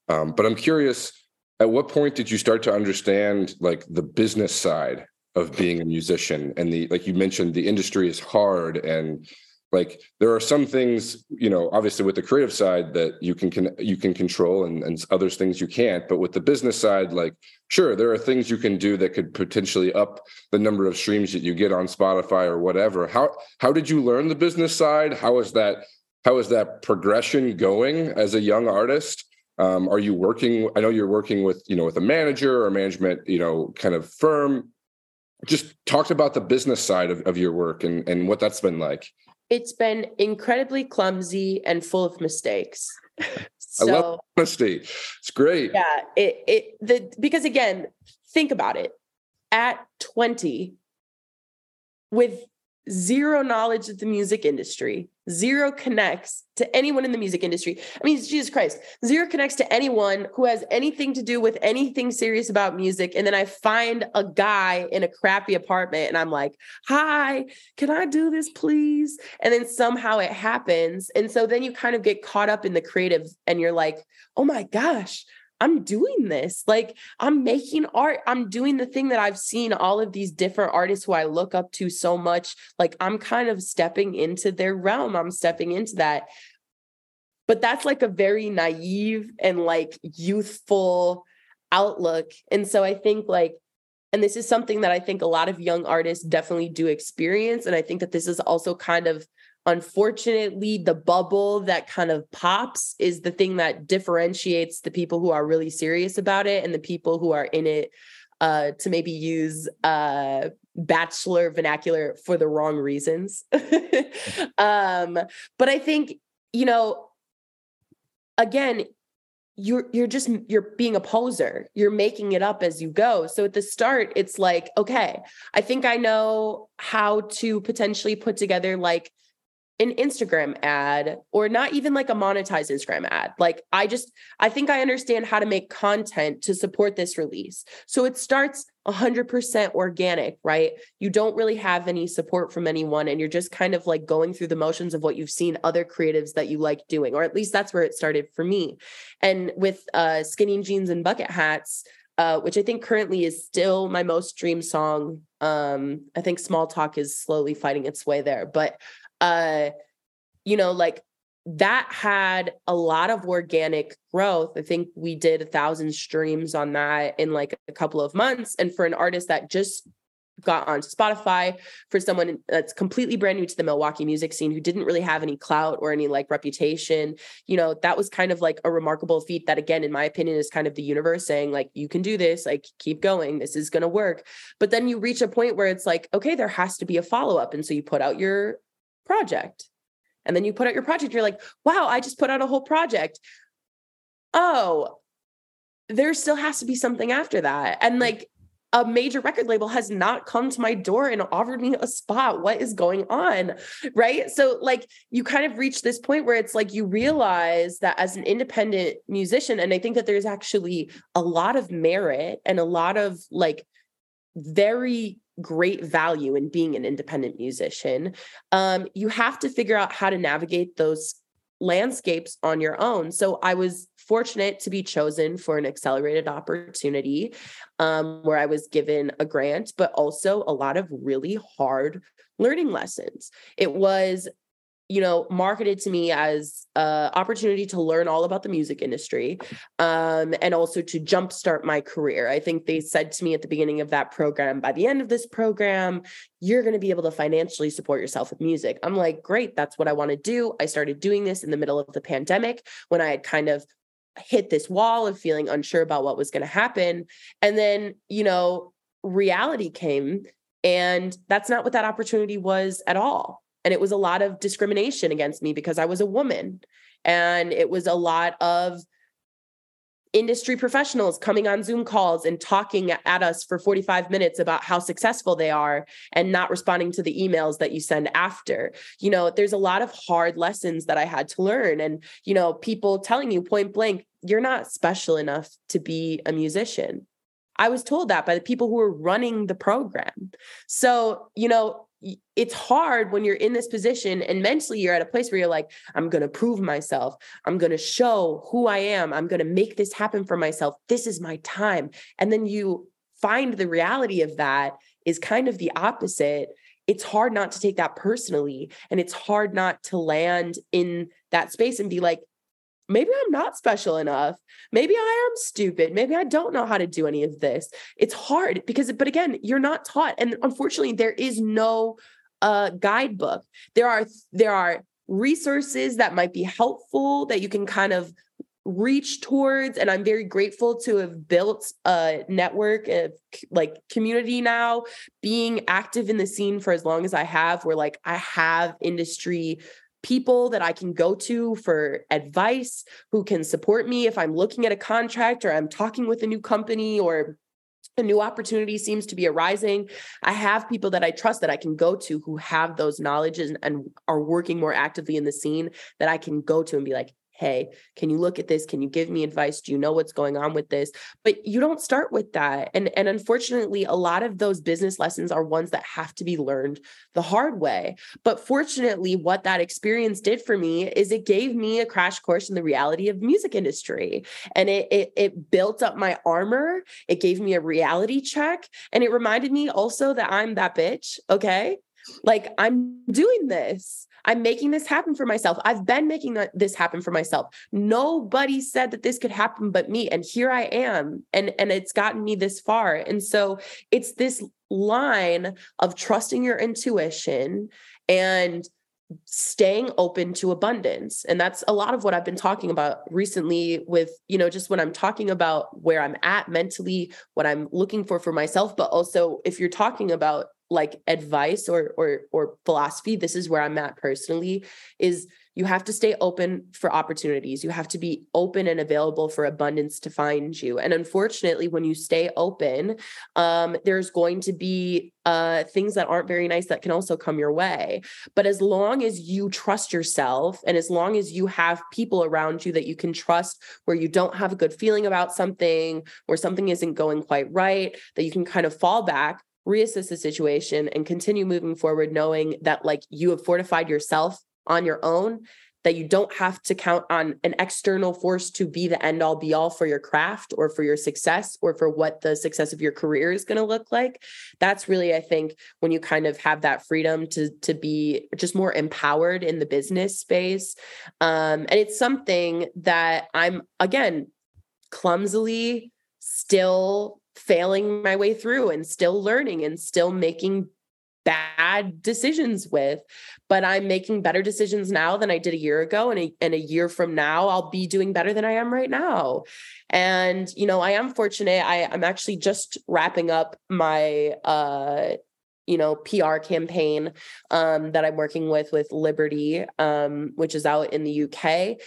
Um, but I'm curious at what point did you start to understand like the business side of being a musician? And the like you mentioned the industry is hard and like there are some things you know obviously with the creative side that you can, can you can control and, and others things you can't. But with the business side like sure there are things you can do that could potentially up the number of streams that you get on spotify or whatever. How how did you learn the business side? How is that how is that progression going as a young artist um, are you working? I know you're working with you know with a manager or management you know kind of firm. Just talked about the business side of, of your work and and what that's been like. It's been incredibly clumsy and full of mistakes. so, I love honesty. It's great. Yeah, it it the because again, think about it. At 20, with zero knowledge of the music industry, zero connects to anyone in the music industry. I mean, Jesus Christ, zero connects to anyone who has anything to do with anything serious about music. And then I find a guy in a crappy apartment and I'm like, hi, can I do this, please? And then somehow it happens. And so then you kind of get caught up in the creative and you're like, oh my gosh, I'm doing this. Like I'm making art. I'm doing the thing that I've seen all of these different artists who I look up to so much. Like I'm kind of stepping into their realm. I'm stepping into that. But that's like a very naive and like youthful outlook. And so I think like and this is something that I think a lot of young artists definitely do experience and I think that this is also kind of unfortunately the bubble that kind of pops is the thing that differentiates the people who are really serious about it and the people who are in it uh, to maybe use uh, bachelor vernacular for the wrong reasons. Um, but i think you know again you're you're just you're being a poser. You're making it up as you go. So at the start it's like okay i think i know how to potentially put together like an Instagram ad or not even like a monetized Instagram ad. Like I just I think I understand how to make content to support this release. So it starts 100% organic, right? You don't really have any support from anyone and you're just kind of like going through the motions of what you've seen other creatives that you like doing or at least that's where it started for me. And with uh skinny jeans and bucket hats uh, which I think currently is still my most streamed song. Um, I think Small Talk is slowly fighting its way there, but uh you know like that had a lot of organic growth. I think we did a thousand streams on that in like a couple of months. And for an artist that just got on Spotify, for someone that's completely brand new to the Milwaukee music scene who didn't really have any clout or any like reputation, you know, that was kind of like a remarkable feat that, again, in my opinion, is kind of the universe saying, like, you can do this, like, keep going, this is going to work. But then you reach a point where it's like, okay, there has to be a follow up. And so you put out your project. And then you put out your project, you're like, wow, I just put out a whole project. Oh, there still has to be something after that. And mm. like a major record label has not come to my door and offered me a spot. What is going on? Right. So, like, you kind of reach this point where it's like you realize that as an independent musician, and I think that there's actually a lot of merit and a lot of like very great value in being an independent musician, um, you have to figure out how to navigate those landscapes on your own. So I was fortunate to be chosen for an accelerated opportunity um, where I was given a grant, but also a lot of really hard learning lessons. It was you know marketed to me as an opportunity to learn all about the music industry um, and also to jumpstart my career. I think they said to me at the beginning of that program by the end of this program you're going to be able to financially support yourself with music. I'm like great that's what i want to do. I started doing this in the middle of the pandemic when i had kind of hit this wall of feeling unsure about what was going to happen and then you know reality came and that's not what that opportunity was at all and it was a lot of discrimination against me because I was a woman. And it was a lot of industry professionals coming on Zoom calls and talking at us for 45 minutes about how successful they are and not responding to the emails that you send after. You know, there's a lot of hard lessons that I had to learn. And, you know, people telling you point blank, you're not special enough to be a musician. I was told that by the people who were running the program. So, you know, it's hard when you're in this position and mentally you're at a place where you're like i'm going to prove myself. I'm going to show who i am. I'm going to make this happen for myself. This is my time. And then you find the reality of that is kind of the opposite. It's hard not to take that personally and it's hard not to land in that space and be like maybe I'm not special enough. Maybe I am stupid. Maybe I don't know how to do any of this. It's hard because, but again, you're not taught. And unfortunately, there is no uh, guidebook. There are, there are resources that might be helpful that you can kind of reach towards and i'm very grateful to have built a network of like community now being active in the scene for as long as i have where like i have industry people that I can go to for advice, who can support me if I'm looking at a contract or I'm talking with a new company or a new opportunity seems to be arising. I have people that i trust that i can go to who have those knowledges and, and, are working more actively in the scene that i can go to and be like hey can you look at this? Can you give me advice? Do you know what's going on with this? But you don't start with that and and unfortunately a lot of those business lessons are ones that have to be learned the hard way. But fortunately what that experience did for me is it gave me a crash course in the reality of music industry and it it, it built up my armor it gave me a reality check and it reminded me also that i'm that bitch okay like i'm doing this I'm making this happen for myself. I've been making this happen for myself. Nobody said that this could happen but me. And here I am. And, and it's gotten me this far. And so it's this line of trusting your intuition and staying open to abundance and that's a lot of what i've been talking about recently with you know just when i'm talking about where i'm at mentally what i'm looking for for myself but also if you're talking about like advice or or or philosophy this is where i'm at personally is you have to stay open for opportunities. You have to be open and available for abundance to find you. And unfortunately when you stay open um, there's going to be uh, things that aren't very nice that can also come your way. But as long as you trust yourself and as long as you have people around you that you can trust where you don't have a good feeling about something or something isn't going quite right that you can kind of fall back reassess the situation and continue moving forward knowing that like you have fortified yourself on your own that you don't have to count on an external force to be the end all be all for your craft or for your success or for what the success of your career is going to look like. That's really i think when you kind of have that freedom to to be just more empowered in the business space. Um, and it's something that i'm again clumsily still failing my way through and still learning and still making bad decisions with but i'm making better decisions now than i did a year ago and a, and a year from now i'll be doing better than i am right now. And you know i am fortunate. I i'm actually just wrapping up my uh you know PR campaign um, that I'm working with with Liberty, um, which is out in the UK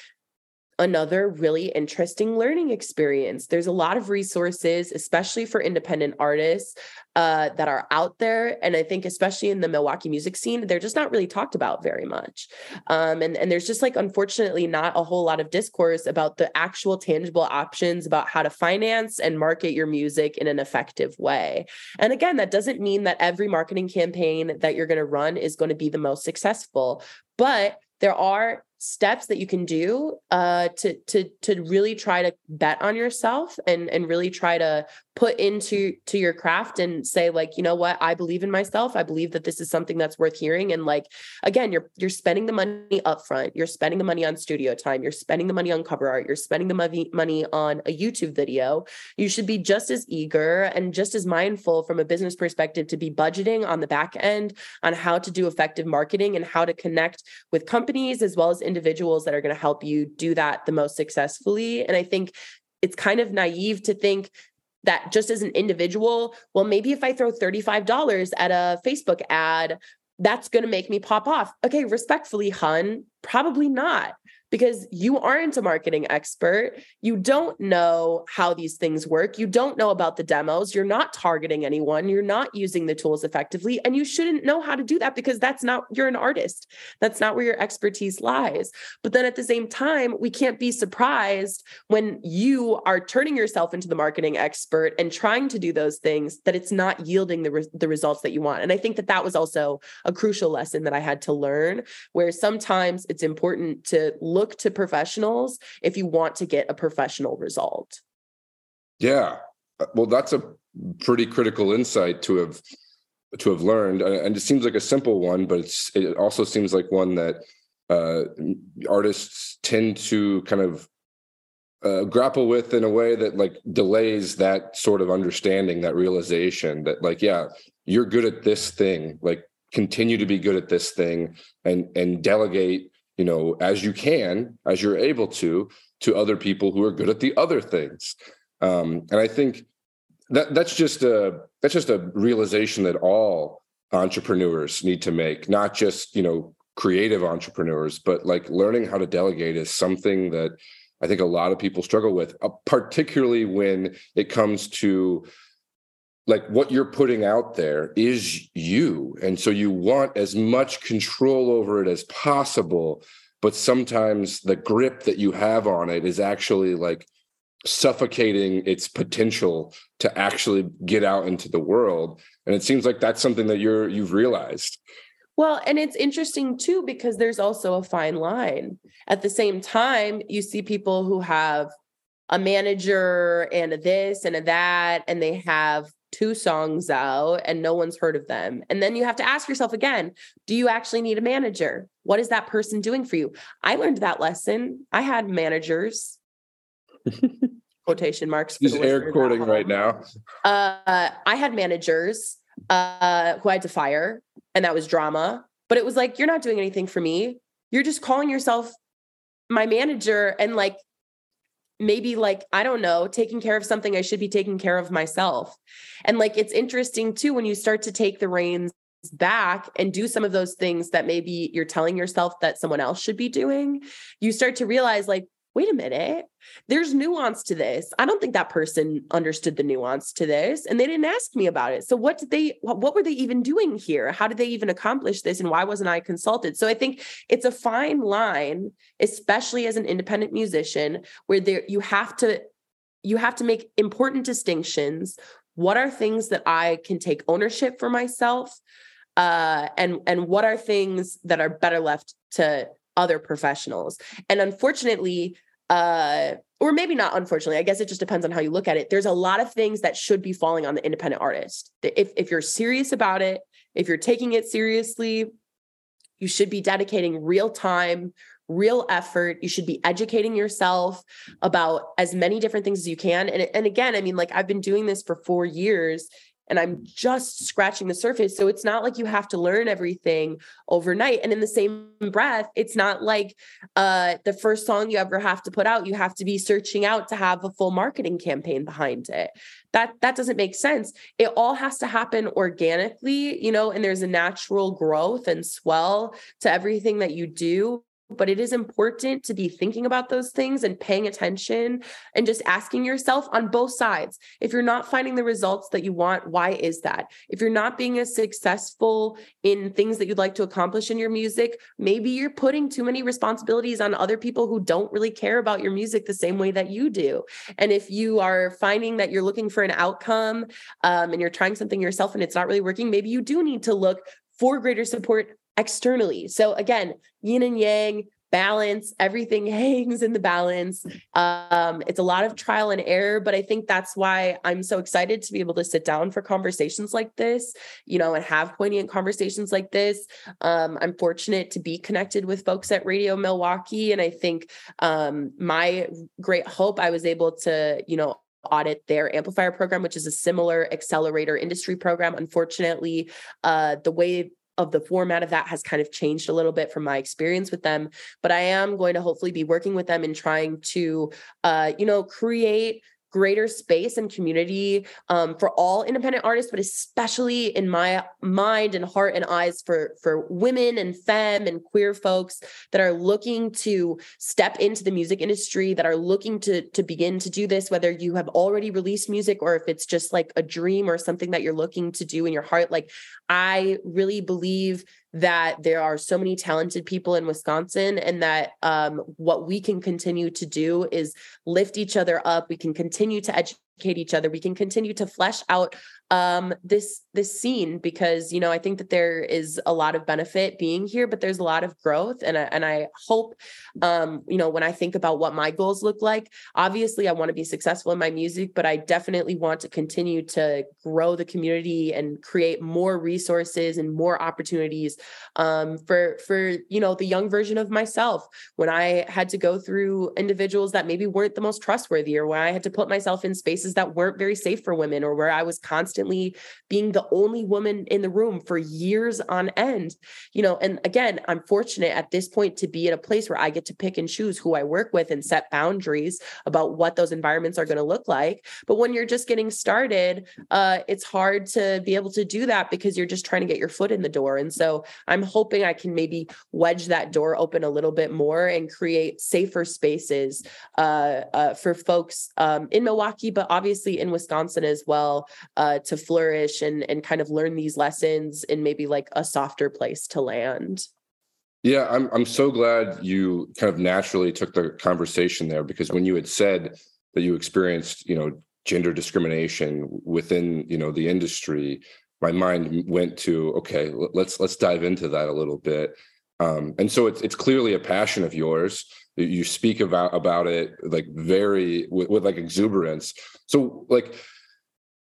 another really interesting learning experience. There's a lot of resources, especially for independent artists, uh, that are out there. And I think, especially in the Milwaukee music scene, they're just not really talked about very much. Um, and, and there's just like, unfortunately, not a whole lot of discourse about the actual tangible options about how to finance and market your music in an effective way. And again, that doesn't mean that every marketing campaign that you're going to run is going to be the most successful, but there are steps that you can do uh, to to to really try to bet on yourself and and really try to put into to your craft and say like you know what? I believe in myself. I believe that this is something that's worth hearing. And like again you're you're spending the money upfront. You're spending the money on studio time. You're spending the money on cover art. You're spending the money money on a YouTube video. You should be just as eager and just as mindful from a business perspective to be budgeting on the back end on how to do effective marketing and how to connect with companies as well as individuals that are going to help you do that the most successfully. And I think it's kind of naive to think that just as an individual, well, maybe if I throw $35 at a Facebook ad, that's going to make me pop off. Okay, respectfully, hun, probably not because you aren't a marketing expert. You don't know how these things work. You don't know about the demos. You're not targeting anyone. You're not using the tools effectively. And you shouldn't know how to do that because that's not, you're an artist. That's not where your expertise lies. But then at the same time, we can't be surprised when you are turning yourself into the marketing expert and trying to do those things that it's not yielding the, re- the results that you want. And I think that that was also a crucial lesson that I had to learn, where sometimes it's important to look look to professionals if you want to get a professional result. Yeah. Uh, well, that's a pretty critical insight to have to have learned and it seems like a simple one but it's it also seems like one that uh, artists tend to kind of uh, grapple with in a way that like delays that sort of understanding that realization that like yeah you're good at this thing like continue to be good at this thing and and delegate you know as you can as you're able to to other people who are good at the other things. Um, and i think that that's just a that's just a realization that all entrepreneurs need to make not just you know creative entrepreneurs but like learning how to delegate is something that i think a lot of people struggle with uh, particularly when it comes to like what you're putting out there is you. And so you want as much control over it as possible but sometimes the grip that you have on it is actually like suffocating its potential to actually get out into the world. And it seems like that's something that you're you've realized. Well and it's interesting too because there's also a fine line. At the same time you see people who have a manager and a this and a that and they have two songs out and no one's heard of them and then you have to ask yourself again do you actually need a manager what is that person doing for you i learned that lesson i had managers quotation marks. He's air quoting right now. Uh, I had managers uh, who I had to fire, and that was drama. But it was like, you're not doing anything for me. You're just calling yourself my manager and like maybe like i don't know taking care of something i should be taking care of myself. And like it's interesting too when you start to take the reins back and do some of those things that maybe you're telling yourself that someone else should be doing you start to realize like wait a minute, there's nuance to this. I don't think that person understood the nuance to this and they didn't ask me about it. So what did they what were they even doing here? How did they even accomplish this and why wasn't I consulted? So I think it's a fine line especially as an independent musician where there you have to you have to make important distinctions. What are things that I can take ownership for myself? Uh, and and what are things that are better left to other professionals. And unfortunately, uh, or maybe not unfortunately, I guess it just depends on how you look at it. There's a lot of things that should be falling on the independent artist. If if you're serious about it, if you're taking it seriously, you should be dedicating real time, real effort. You should be educating yourself about as many different things as you can. And, and again, I mean, like I've been doing this for four years and I'm just scratching the surface. So it's not like you have to learn everything overnight. And in the same breath, it's not like uh, the first song you ever have to put out, you have to be searching out to have a full marketing campaign behind it. That that doesn't make sense. It all has to happen organically, you know, and there's a natural growth and swell to everything that you do but it is important to be thinking about those things and paying attention and just asking yourself on both sides if you're not finding the results that you want why is that? If you're not being as successful in things that you'd like to accomplish in your music maybe you're putting too many responsibilities on other people who don't really care about your music the same way that you do. And if you are finding that you're looking for an outcome um, and you're trying something yourself and it's not really working maybe you do need to look for greater support externally. So again, yin and yang, balance, everything hangs in the balance. Um, it's a lot of trial and error, but I think that's why I'm so excited to be able to sit down for conversations like this, you know, and have poignant conversations like this. Um, I'm fortunate to be connected with folks at Radio Milwaukee. And I think um, my great hope I was able to, you know, audit their amplifier program which is a similar accelerator industry program unfortunately uh, the way of the format of that has kind of changed a little bit from my experience with them but i am going to hopefully be working with them and trying to uh, you know create greater space and community um, for all independent artists, but especially in my mind and heart and eyes for for women and femme and queer folks that are looking to step into the music industry, that are looking to to begin to do this. Whether you have already released music or if it's just like a dream or something that you're looking to do in your heart, like I really believe that there are so many talented people in Wisconsin and that um, what we can continue to do is lift each other up. We can continue to educate each other. We can continue to flesh out um, this this scene because you know I think that there is a lot of benefit being here, but there's a lot of growth, and I, and I hope um, you know when I think about what my goals look like. Obviously, I want to be successful in my music, but I definitely want to continue to grow the community and create more resources and more opportunities um, for for you know the young version of myself when I had to go through individuals that maybe weren't the most trustworthy, or when I had to put myself in spaces that weren't very safe for women, or where I was constantly constantly being the only woman in the room for years on end. You know, and again, I'm fortunate at this point to be in a place where I get to pick and choose who I work with and set boundaries about what those environments are going to look like. But when you're just getting started, uh, it's hard to be able to do that because you're just trying to get your foot in the door. And so I'm hoping I can maybe wedge that door open a little bit more and create safer spaces uh, uh, for folks um, in Milwaukee, but obviously in Wisconsin as well uh, to flourish and and kind of learn these lessons in maybe like a softer place to land. Yeah, I'm I'm so glad you kind of naturally took the conversation there because when you had said that you experienced, you know, gender discrimination within, you know, the industry, my mind went to okay, let's let's dive into that a little bit. Um, and so it's it's clearly a passion of yours. You speak about about it like very with, with like exuberance. So like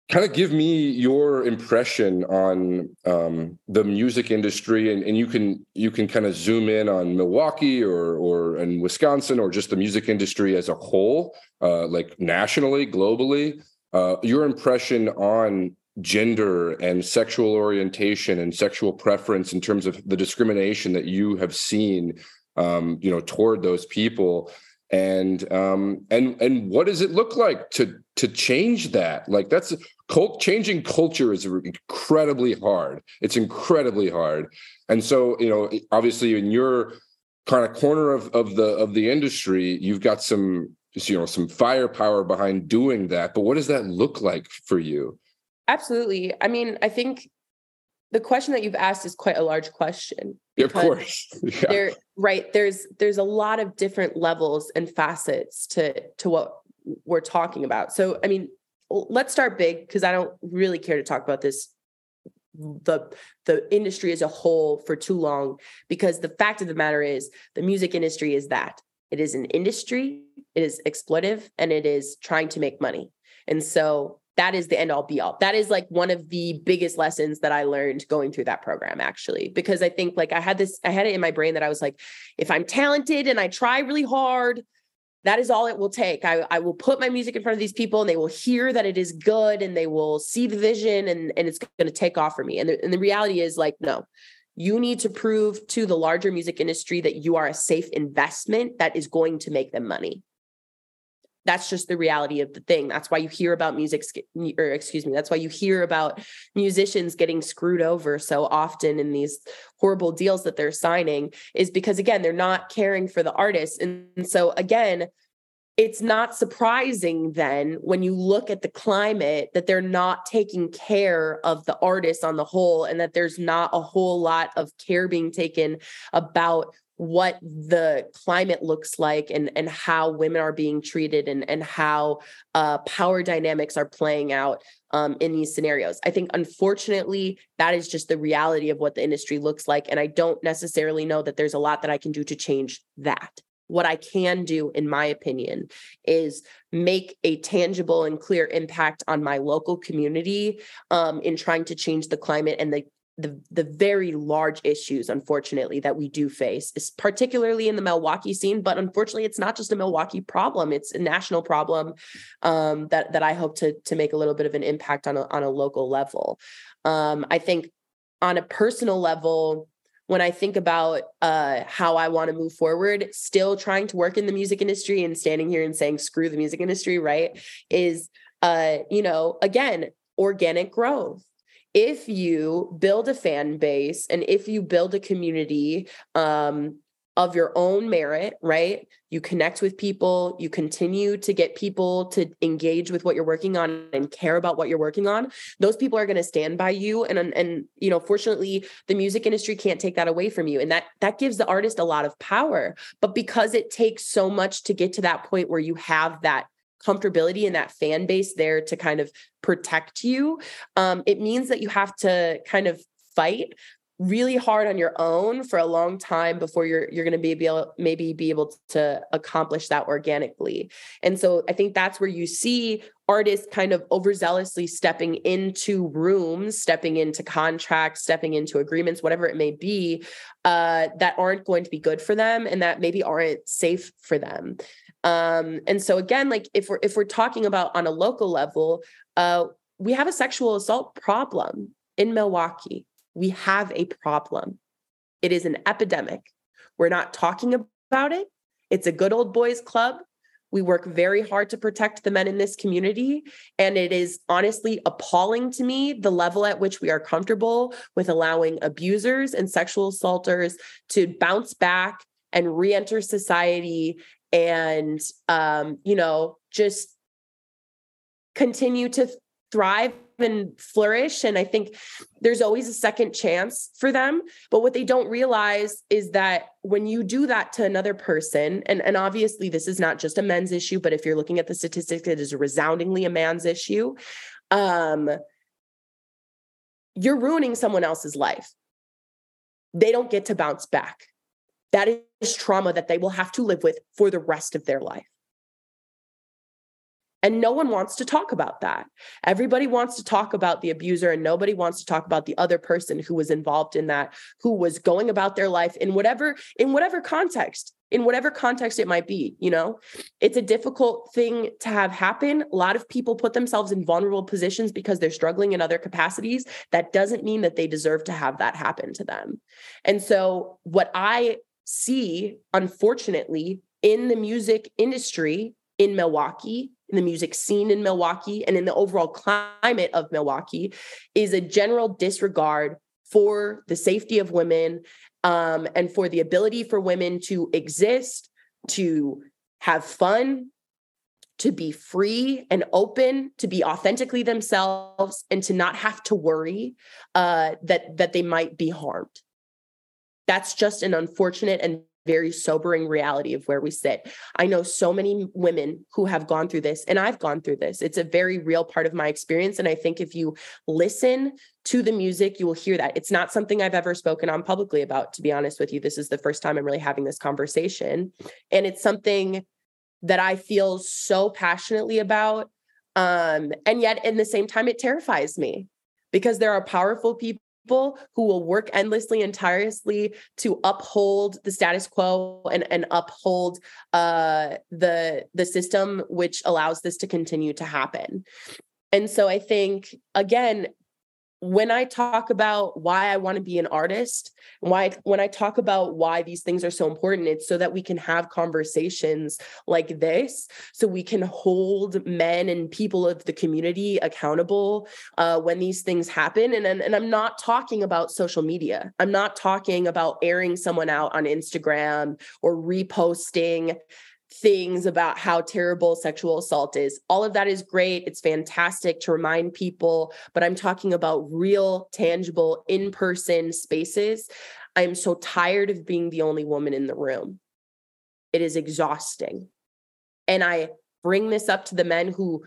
kind of give me your impression on um, the music industry and, and you can you can kind of zoom in on milwaukee or or in wisconsin or just the music industry as a whole uh, like nationally globally. Uh, your impression on gender and sexual orientation and sexual preference in terms of the discrimination that you have seen um, you know toward those people and um and and what does it look like to to change that? Like that's cult changing culture is incredibly hard. It's incredibly hard. And so you know obviously in your kind of corner of of the of the industry you've got some you know some firepower behind doing that. But what does that look like for you? Absolutely. I mean i think the question that you've asked is quite a large question of course. Yeah. there right there's there's a lot of different levels and facets to to what we're talking about. So i mean let's start big because I don't really care to talk about this the the industry as a whole for too long because the fact of the matter is the music industry is that. It is an industry it is exploitive and it is trying to make money. And so that is the end all be all that is like one of the biggest lessons that i learned going through that program actually because i think like i had this i had it in my brain that i was like if i'm talented and i try really hard that is all it will take. I, I will put my music in front of these people and they will hear that it is good and they will see the vision and, and it's going to take off for me. And the, and the reality is like, no, you need to prove to the larger music industry that you are a safe investment that is going to make them money. That's just the reality of the thing. That's why you hear about music, or excuse me, that's why you hear about musicians getting screwed over so often in these horrible deals that they're signing, is because, again, they're not caring for the artists. And so, again, it's not surprising then when you look at the climate that they're not taking care of the artists on the whole and that there's not a whole lot of care being taken about what the climate looks like and and how women are being treated and and how uh, power dynamics are playing out um, in these scenarios. I think unfortunately that is just the reality of what the industry looks like, and I don't necessarily know that there's a lot that I can do to change that. What I can do, in my opinion, is make a tangible and clear impact on my local community um, in trying to change the climate and the the the very large issues unfortunately that we do face is particularly in the Milwaukee scene but unfortunately it's not just a Milwaukee problem it's a national problem um, that that I hope to to make a little bit of an impact on a, on a local level. Um, I think on a personal level when I think about uh, how I want to move forward still trying to work in the music industry and standing here and saying screw the music industry right is uh, you know again organic growth if you build a fan base and if you build a community um, of your own merit, right? You connect with people, you continue to get people to engage with what you're working on and care about what you're working on. Those people are going to stand by you and and you know, fortunately, the music industry can't take that away from you and that that gives the artist a lot of power. But because it takes so much to get to that point where you have that comfortability and that fan base there to kind of protect you, um, it means that you have to kind of fight really hard on your own for a long time before you're you're going to be able maybe be able to accomplish that organically and so i think that's where you see artists kind of overzealously stepping into rooms stepping into contracts stepping into agreements whatever it may be uh, that aren't going to be good for them and that maybe aren't safe for them um, and so again, like if we're if we're talking about on a local level, uh, we have a sexual assault problem in Milwaukee. We have a problem. It is an epidemic. We're not talking about it. It's a good old boys club. We work very hard to protect the men in this community. And it is honestly appalling to me the level at which we are comfortable with allowing abusers and sexual assaulters to bounce back and re enter society and um, you know, just continue to thrive and flourish. And I think there's always a second chance for them. But what they don't realize is that when you do that to another person, and, and obviously this is not just a men's issue, but if you're looking at the statistics, it is resoundingly a man's issue. Um, you're ruining someone else's life. They don't get to bounce back. That is trauma that they will have to live with for the rest of their life. And no one wants to talk about that. Everybody wants to talk about the abuser, and nobody wants to talk about the other person who was involved in that, who was going about their life in whatever, in whatever context, in whatever context it might be. You know, it's a difficult thing to have happen. A lot of people put themselves in vulnerable positions because they're struggling in other capacities. That doesn't mean that they deserve to have that happen to them. And so, what I see, unfortunately, in the music industry in Milwaukee in the music scene in Milwaukee and in the overall climate of Milwaukee is a general disregard for the safety of women um, and for the ability for women to exist, to have fun, to be free and open, to be authentically themselves, and to not have to worry uh, that that they might be harmed. That's just an unfortunate and very sobering reality of where we sit. I know so many women who have gone through this, and I've gone through this. It's a very real part of my experience. And I think if you listen to the music, you will hear that. It's not something I've ever spoken on publicly about, to be honest with you. This is the first time I'm really having this conversation. And it's something that I feel so passionately about. Um, and yet, in the same time, it terrifies me because there are powerful people people who will work endlessly and tirelessly to uphold the status quo and, and uphold uh, the the system which allows this to continue to happen. And so I think again, when I talk about why I want to be an artist, why when I talk about why these things are so important, it's so that we can have conversations like this, so we can hold men and people of the community accountable uh, when these things happen. And, and and I'm not talking about social media. I'm not talking about airing someone out on Instagram or reposting things about how terrible sexual assault is. All of that is great. It's fantastic to remind people, but I'm talking about real, tangible, in person spaces. I'm so tired of being the only woman in the room. It is exhausting. And I bring this up to the men who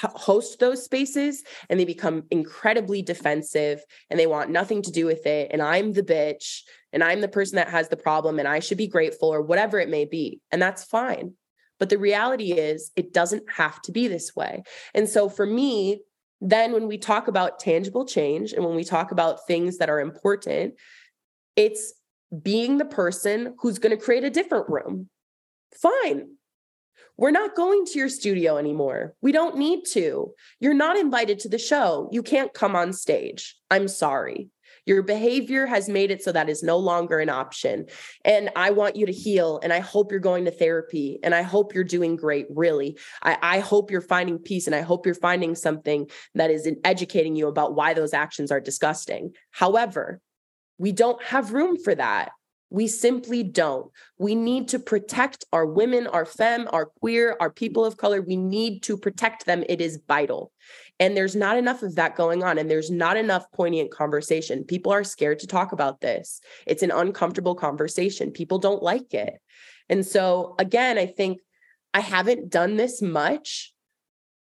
host those spaces and they become incredibly defensive and they want nothing to do with it. And I'm the bitch and I'm the person that has the problem and I should be grateful or whatever it may be. And that's fine. But the reality is, it doesn't have to be this way. And so for me, then when we talk about tangible change and when we talk about things that are important, it's being the person who's going to create a different room. Fine. We're not going to your studio anymore. We don't need to. You're not invited to the show. You can't come on stage. I'm sorry. Your behavior has made it so that is no longer an option. And I want you to heal. And I hope you're going to therapy. And I hope you're doing great, really. I, I hope you're finding peace. And I hope you're finding something that is educating you about why those actions are disgusting. However, we don't have room for that. We simply don't. We need to protect our women, our femme, our queer, our people of color. We need to protect them. It is vital. And there's not enough of that going on. And there's not enough poignant conversation. People are scared to talk about this. It's an uncomfortable conversation. People don't like it. And so, again, I think I haven't done this much,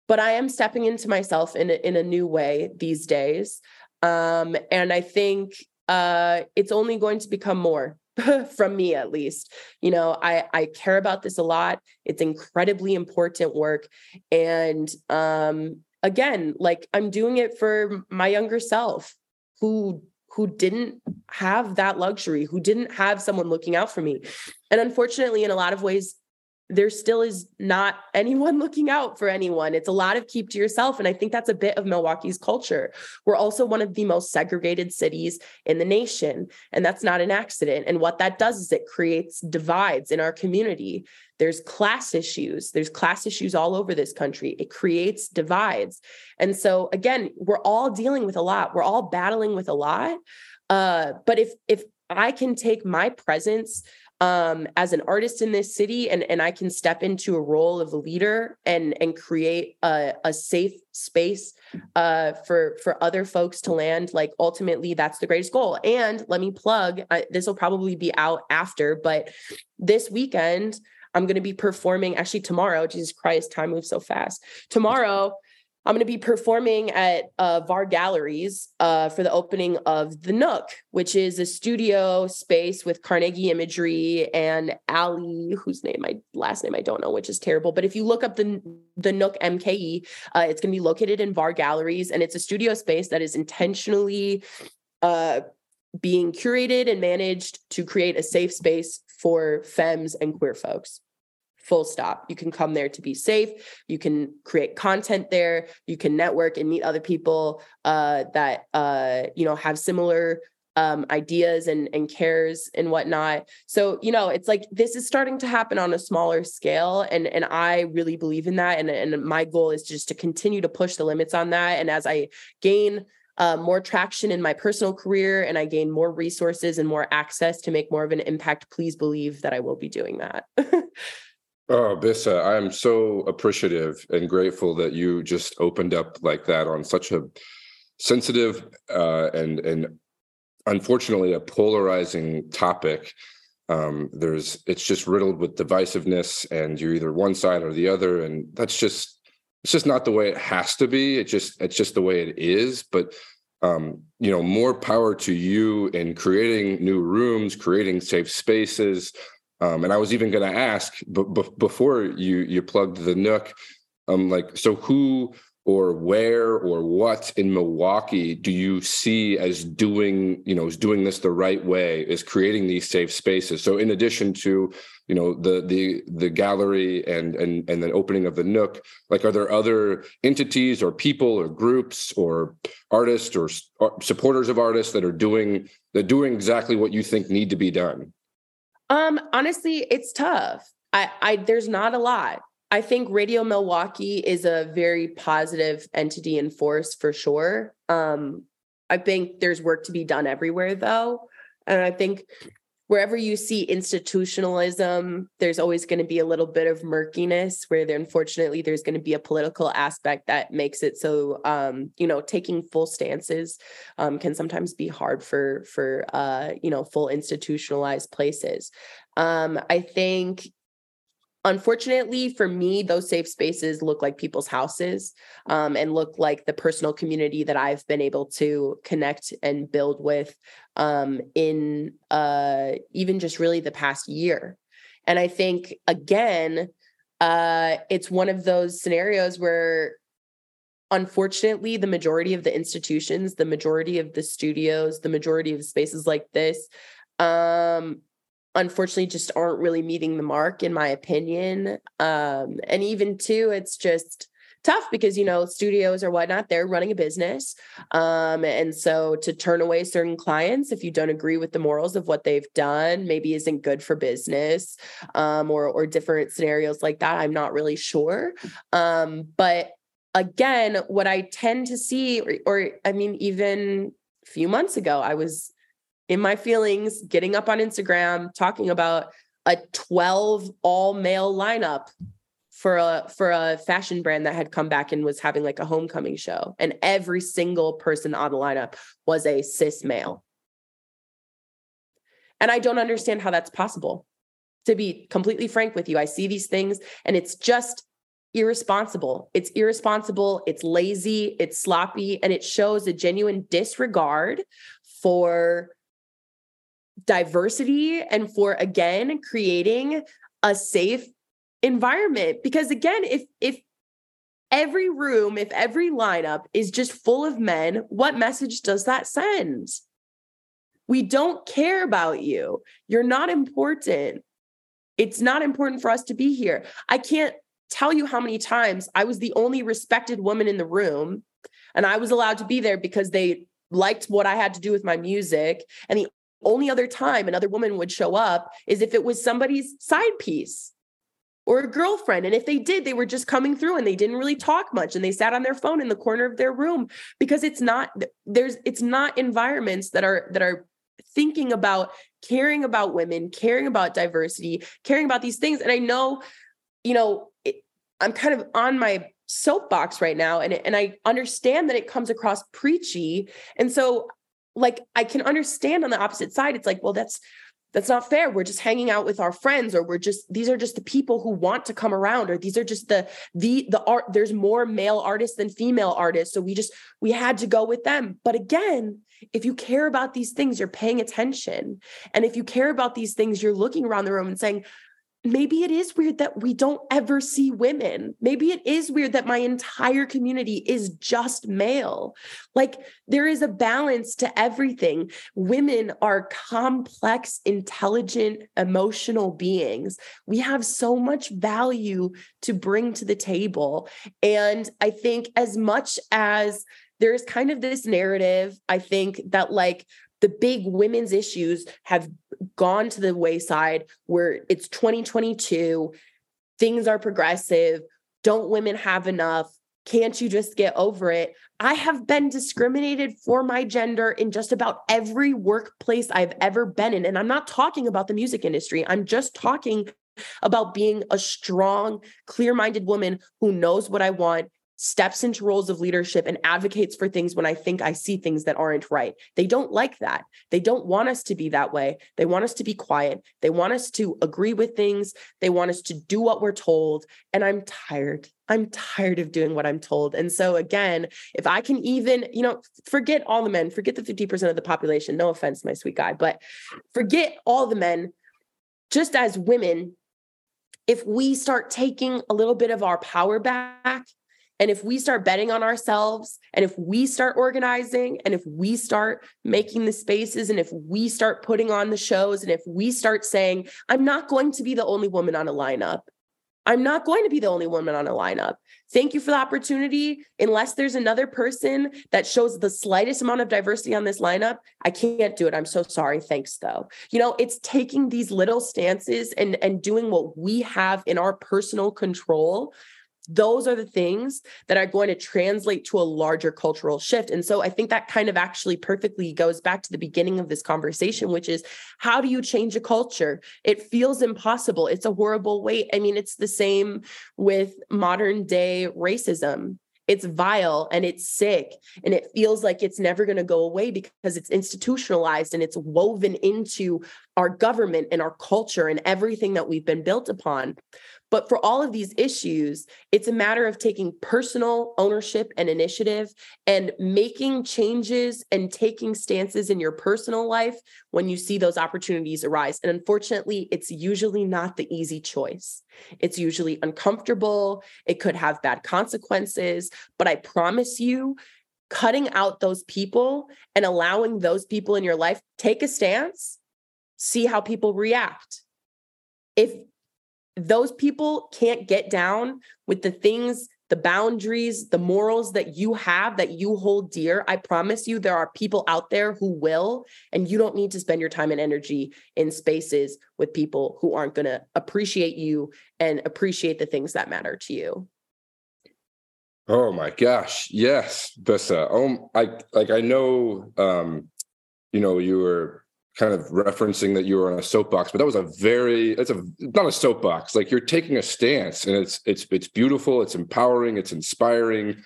but I am stepping into myself in a, in a new way these days. Um, and I think uh, it's only going to become more from me at least. You know i i care about this a lot. It's incredibly important work. And um again like i'm doing it for my younger self who who didn't have that luxury who didn't have someone looking out for me. And unfortunately in a lot of ways there still is not anyone looking out for anyone. It's a lot of keep to yourself. And I think that's a bit of Milwaukee's culture. We're also one of the most segregated cities in the nation. And that's not an accident. And what that does is it creates divides in our community. There's class issues, there's class issues all over this country. It creates divides. And so, again, we're all dealing with a lot, we're all battling with a lot. Uh, but if, if I can take my presence um, as an artist in this city and, and I can step into a role of a leader and, and create a, a safe space uh, for, for other folks to land, like ultimately that's the greatest goal. And let me plug, this will probably be out after, but this weekend, I'm going to be performing actually tomorrow. Jesus Christ, time moves so fast. Tomorrow, I'm going to be performing at uh, VAR Galleries uh, for the opening of The Nook, which is a studio space with Carnegie Imagery and Ali, whose name I last name I don't know, which is terrible. But if you look up the the Nook MKE, uh, it's going to be located in VAR Galleries, and it's a studio space that is intentionally uh, being curated and managed to create a safe space for femmes and queer folks full stop. You can come there to be safe. You can create content there. You can network and meet other people uh, that uh, you know have similar um, ideas and and cares and whatnot. So you know, it's like this is starting to happen on a smaller scale, and and I really believe in that. And and my goal is just to continue to push the limits on that. And as I gain uh, more traction in my personal career and I gain more resources and more access to make more of an impact, please believe that I will be doing that. Oh, Bisca, I'm so appreciative and grateful that you just opened up like that on such a sensitive uh, and and unfortunately a polarizing topic. Um, there's it's just riddled with divisiveness, and you're either one side or the other, and that's just it's just not the way it has to be. It just it's just the way it is. But um, you know, more power to you in creating new rooms, creating safe spaces um, and I was even going to ask, but b- before you you plugged the Nook, um, like so who or where or what in Milwaukee do you see as doing you know is doing this the right way is creating these safe spaces? So in addition to you know the the the gallery and and and the opening of the nook like are there other entities or people or groups or artists or, or supporters of artists that are doing that doing exactly what you think need to be done um, honestly, it's tough. I, I there's not a lot. I think Radio Milwaukee is a very positive entity and force for sure. Um, I think there's work to be done everywhere though. And I think wherever you see institutionalism, there's always going to be a little bit of murkiness where there, unfortunately there's going to be a political aspect that makes it so um, you know taking full stances um, can sometimes be hard for for uh, you know full institutionalized places. Um, I think unfortunately for me those safe spaces look like people's houses um, and look like the personal community that i've been able to connect and build with um, in uh, even just really the past year. And i think again uh, it's one of those scenarios where unfortunately the majority of the institutions the majority of the studios the majority of spaces like this um, unfortunately just aren't really meeting the mark in my opinion. Um, and even too it's just tough because you know studios or whatnot they're running a business. Um, and so to turn away certain clients if you don't agree with the morals of what they've done maybe isn't good for business um, or or different scenarios like that i'm not really sure. Um, but again what i tend to see or, or i mean even a few months ago i was in my feelings, getting up on Instagram, talking about a 12 all male lineup for a for a fashion brand that had come back and was having like a homecoming show. And every single person on the lineup was a cis male. And i don't understand how that's possible. To be completely frank with you i see these things and it's just irresponsible. It's irresponsible it's lazy it's sloppy and it shows a genuine disregard for diversity and for again creating a safe environment. Because again if if every room if every lineup is just full of men what message does that send? We don't care about you. You're not important. It's not important for us to be here. I can't tell you how many times i was the only respected woman in the room and i was allowed to be there because they liked what i had to do with my music and the only other time another woman would show up is if it was somebody's side piece or a girlfriend. And if they did, they were just coming through and they didn't really talk much and they sat on their phone in the corner of their room because it's not there's it's not environments that are that are thinking about caring about women, caring about diversity, caring about these things. And I know, you know, it, I'm kind of on my soapbox right now and and I understand that it comes across preachy. And so like I can understand on the opposite side it's like, well that's that's not fair. We're just hanging out with our friends or we're just these are just the people who want to come around or these are just the the the art there's more male artists than female artists so we just we had to go with them. But again if you care about these things you're paying attention. And if you care about these things you're looking around the room and saying maybe it is weird that we don't ever see women. Maybe it is weird that my entire community is just male. Like there is a balance to everything. Women are complex, intelligent, emotional beings. We have so much value to bring to the table. And I think as much as there's kind of this narrative, I think that like the big women's issues have gone to the wayside where it's 2022 things are progressive don't women have enough can't you just get over it? I have been discriminated for my gender in just about every workplace i've ever been in and i'm not talking about the music industry i'm just talking about being a strong clear-minded woman who knows what i want steps into roles of leadership and advocates for things when I think I see things that aren't right. They don't like that. They don't want us to be that way. They want us to be quiet. They want us to agree with things. They want us to do what we're told. And I'm tired. I'm tired of doing what I'm told. And so, again, if I can even, you know, forget all the men, forget the 50% of the population, no offense, my sweet guy, but forget all the men, just as women, if we start taking a little bit of our power back and if we start betting on ourselves, and if we start organizing, and if we start making the spaces, and if we start putting on the shows, and if we start saying, I'm not going to be the only woman on a lineup. I'm not going to be the only woman on a lineup. Thank you for the opportunity. Unless there's another person that shows the slightest amount of diversity on this lineup, I can't do it. I'm so sorry. Thanks though. You know, it's taking these little stances and and doing what we have in our personal control those are the things that are going to translate to a larger cultural shift. And so I think that kind of actually perfectly goes back to the beginning of this conversation, which is how do you change a culture? It feels impossible. It's a horrible weight. I mean, it's the same with modern day racism. It's vile and it's sick and it feels like it's never going to go away because it's institutionalized and it's woven into our government and our culture and everything that we've been built upon. But for all of these issues, it's a matter of taking personal ownership and initiative and making changes and taking stances in your personal life when you see those opportunities arise. And unfortunately, it's usually not the easy choice. It's usually uncomfortable, it could have bad consequences. But I promise you, cutting out those people and allowing those people in your life take a stance, see how people react. If those people can't get down with the things the boundaries, the morals that you have that you hold dear, I promise you there are people out there who will. And you don't need to spend your time and energy in spaces with people who aren't going to appreciate you and appreciate the things that matter to you. Oh my gosh. Yes, Bessa. Oh, I like I know um, you know, you were kind of referencing that you were on a soapbox, but that was a very it's a not a soapbox. Like you're taking a stance, and it's it's it's beautiful, it's empowering, it's inspiring.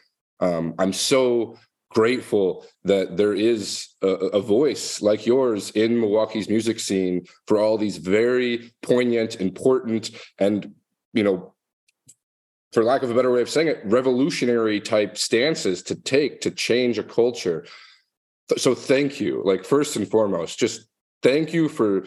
Um, I'm so grateful that there is a, a, voice like yours in Milwaukee's music scene for all these very poignant, important, and you know, for lack of a better way of saying it, revolutionary type stances to take to change a culture. So thank you. Like first and foremost, just thank you for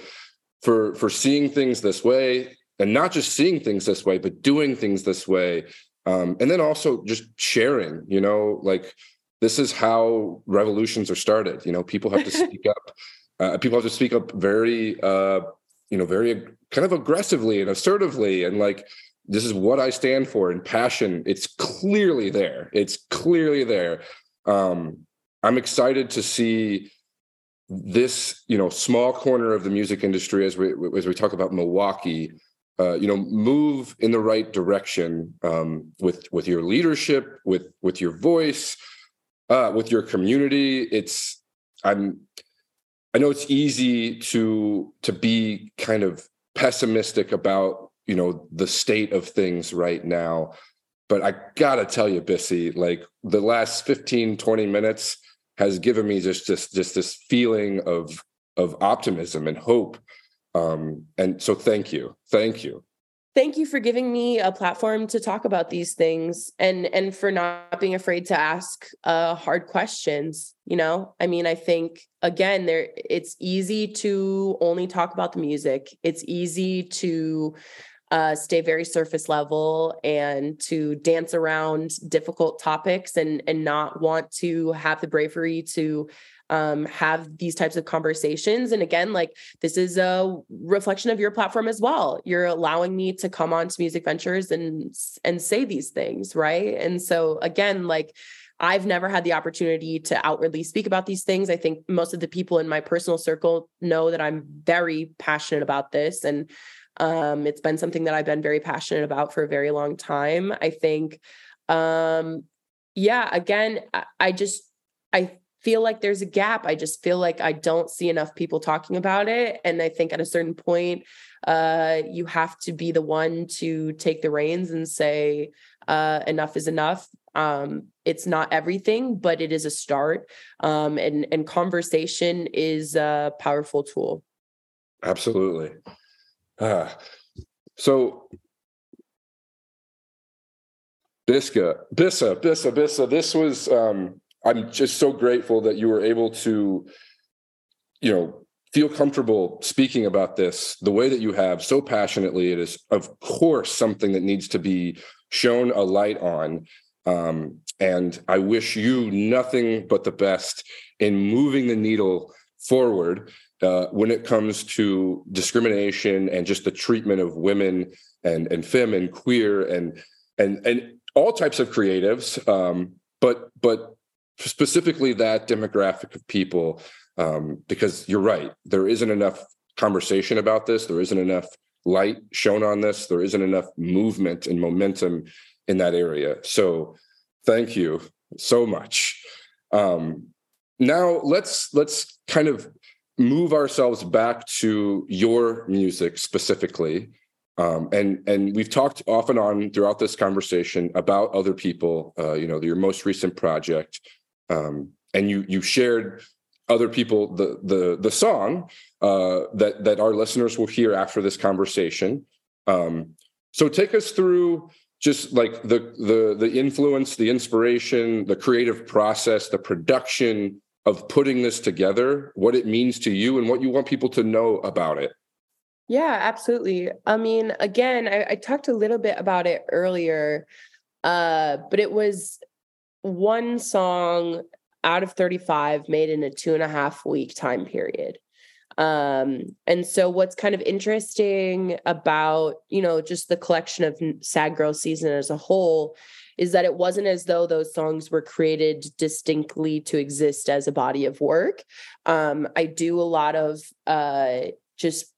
for for seeing things this way and not just seeing things this way but doing things this way. Um, and then also just sharing you know like this is how revolutions are started. You know people have to speak up uh, people have to speak up very uh, you know very kind of aggressively and assertively. And like this is what i stand for and passion it's clearly there. It's clearly there. Um, i'm excited to see this you know small corner of the music industry as we as we talk about Milwaukee uh, you know move in the right direction um, with with your leadership with with your voice uh, with your community. It's i'm I know it's easy to to be kind of pessimistic about you know the state of things right now but i gotta tell you bissy like the last 15 20 minutes has given me just just just this feeling of of optimism and hope. Um and so thank you thank you. Thank you for giving me a platform to talk about these things and and for not being afraid to ask uh hard questions you know? I mean i think again there it's easy to only talk about the music. It's easy to uh, stay very surface level and to dance around difficult topics and and not want to have the bravery to um, have these types of conversations. And again, like this is a reflection of your platform as well. You're allowing me to come on to Music Ventures and and say these things, right? And so again, like I've never had the opportunity to outwardly speak about these things. I think most of the people in my personal circle know that I'm very passionate about this and um, it's been something that I've been very passionate about for a very long time. I think, um, yeah, again, I, I just, I feel like there's a gap. I just feel like I don't see enough people talking about it. And I think at a certain point, uh, you have to be the one to take the reins and say, uh, enough is enough. Um, it's not everything, but it is a start. Um, and, and conversation is a powerful tool. Absolutely. Uh, so Bisca, Bissa, Bisca, Bisca, this was um I'm just so grateful that you were able to, you know, feel comfortable speaking about this the way that you have so passionately. It is, of course, something that needs to be shown a light on. Um, and I wish you nothing but the best in moving the needle forward uh, when it comes to discrimination and just the treatment of women and and femme and queer and and and all types of creatives, um, but but specifically that demographic of people, um, because you're right, there isn't enough conversation about this. There isn't enough light shown on this. There isn't enough movement and momentum in that area. So, thank you so much. Um, now let's let's kind of move ourselves back to your music specifically. Um, and and we've talked off and on throughout this conversation about other people uh, you know your most recent project. Um, and you you shared other people the the the song uh, that that our listeners will hear after this conversation. Um, so take us through just like the the the influence the inspiration the creative process the production of putting this together, what it means to you, and what you want people to know about it. Yeah, absolutely. I mean, again, I, I talked a little bit about it earlier, uh, but it was one song out of 35 made in a two and a half week time period. Um, and so what's kind of interesting about, you know, just the collection of Sad Girl season as a whole is that it wasn't as though those songs were created distinctly to exist as a body of work. Um, I do a lot of uh, just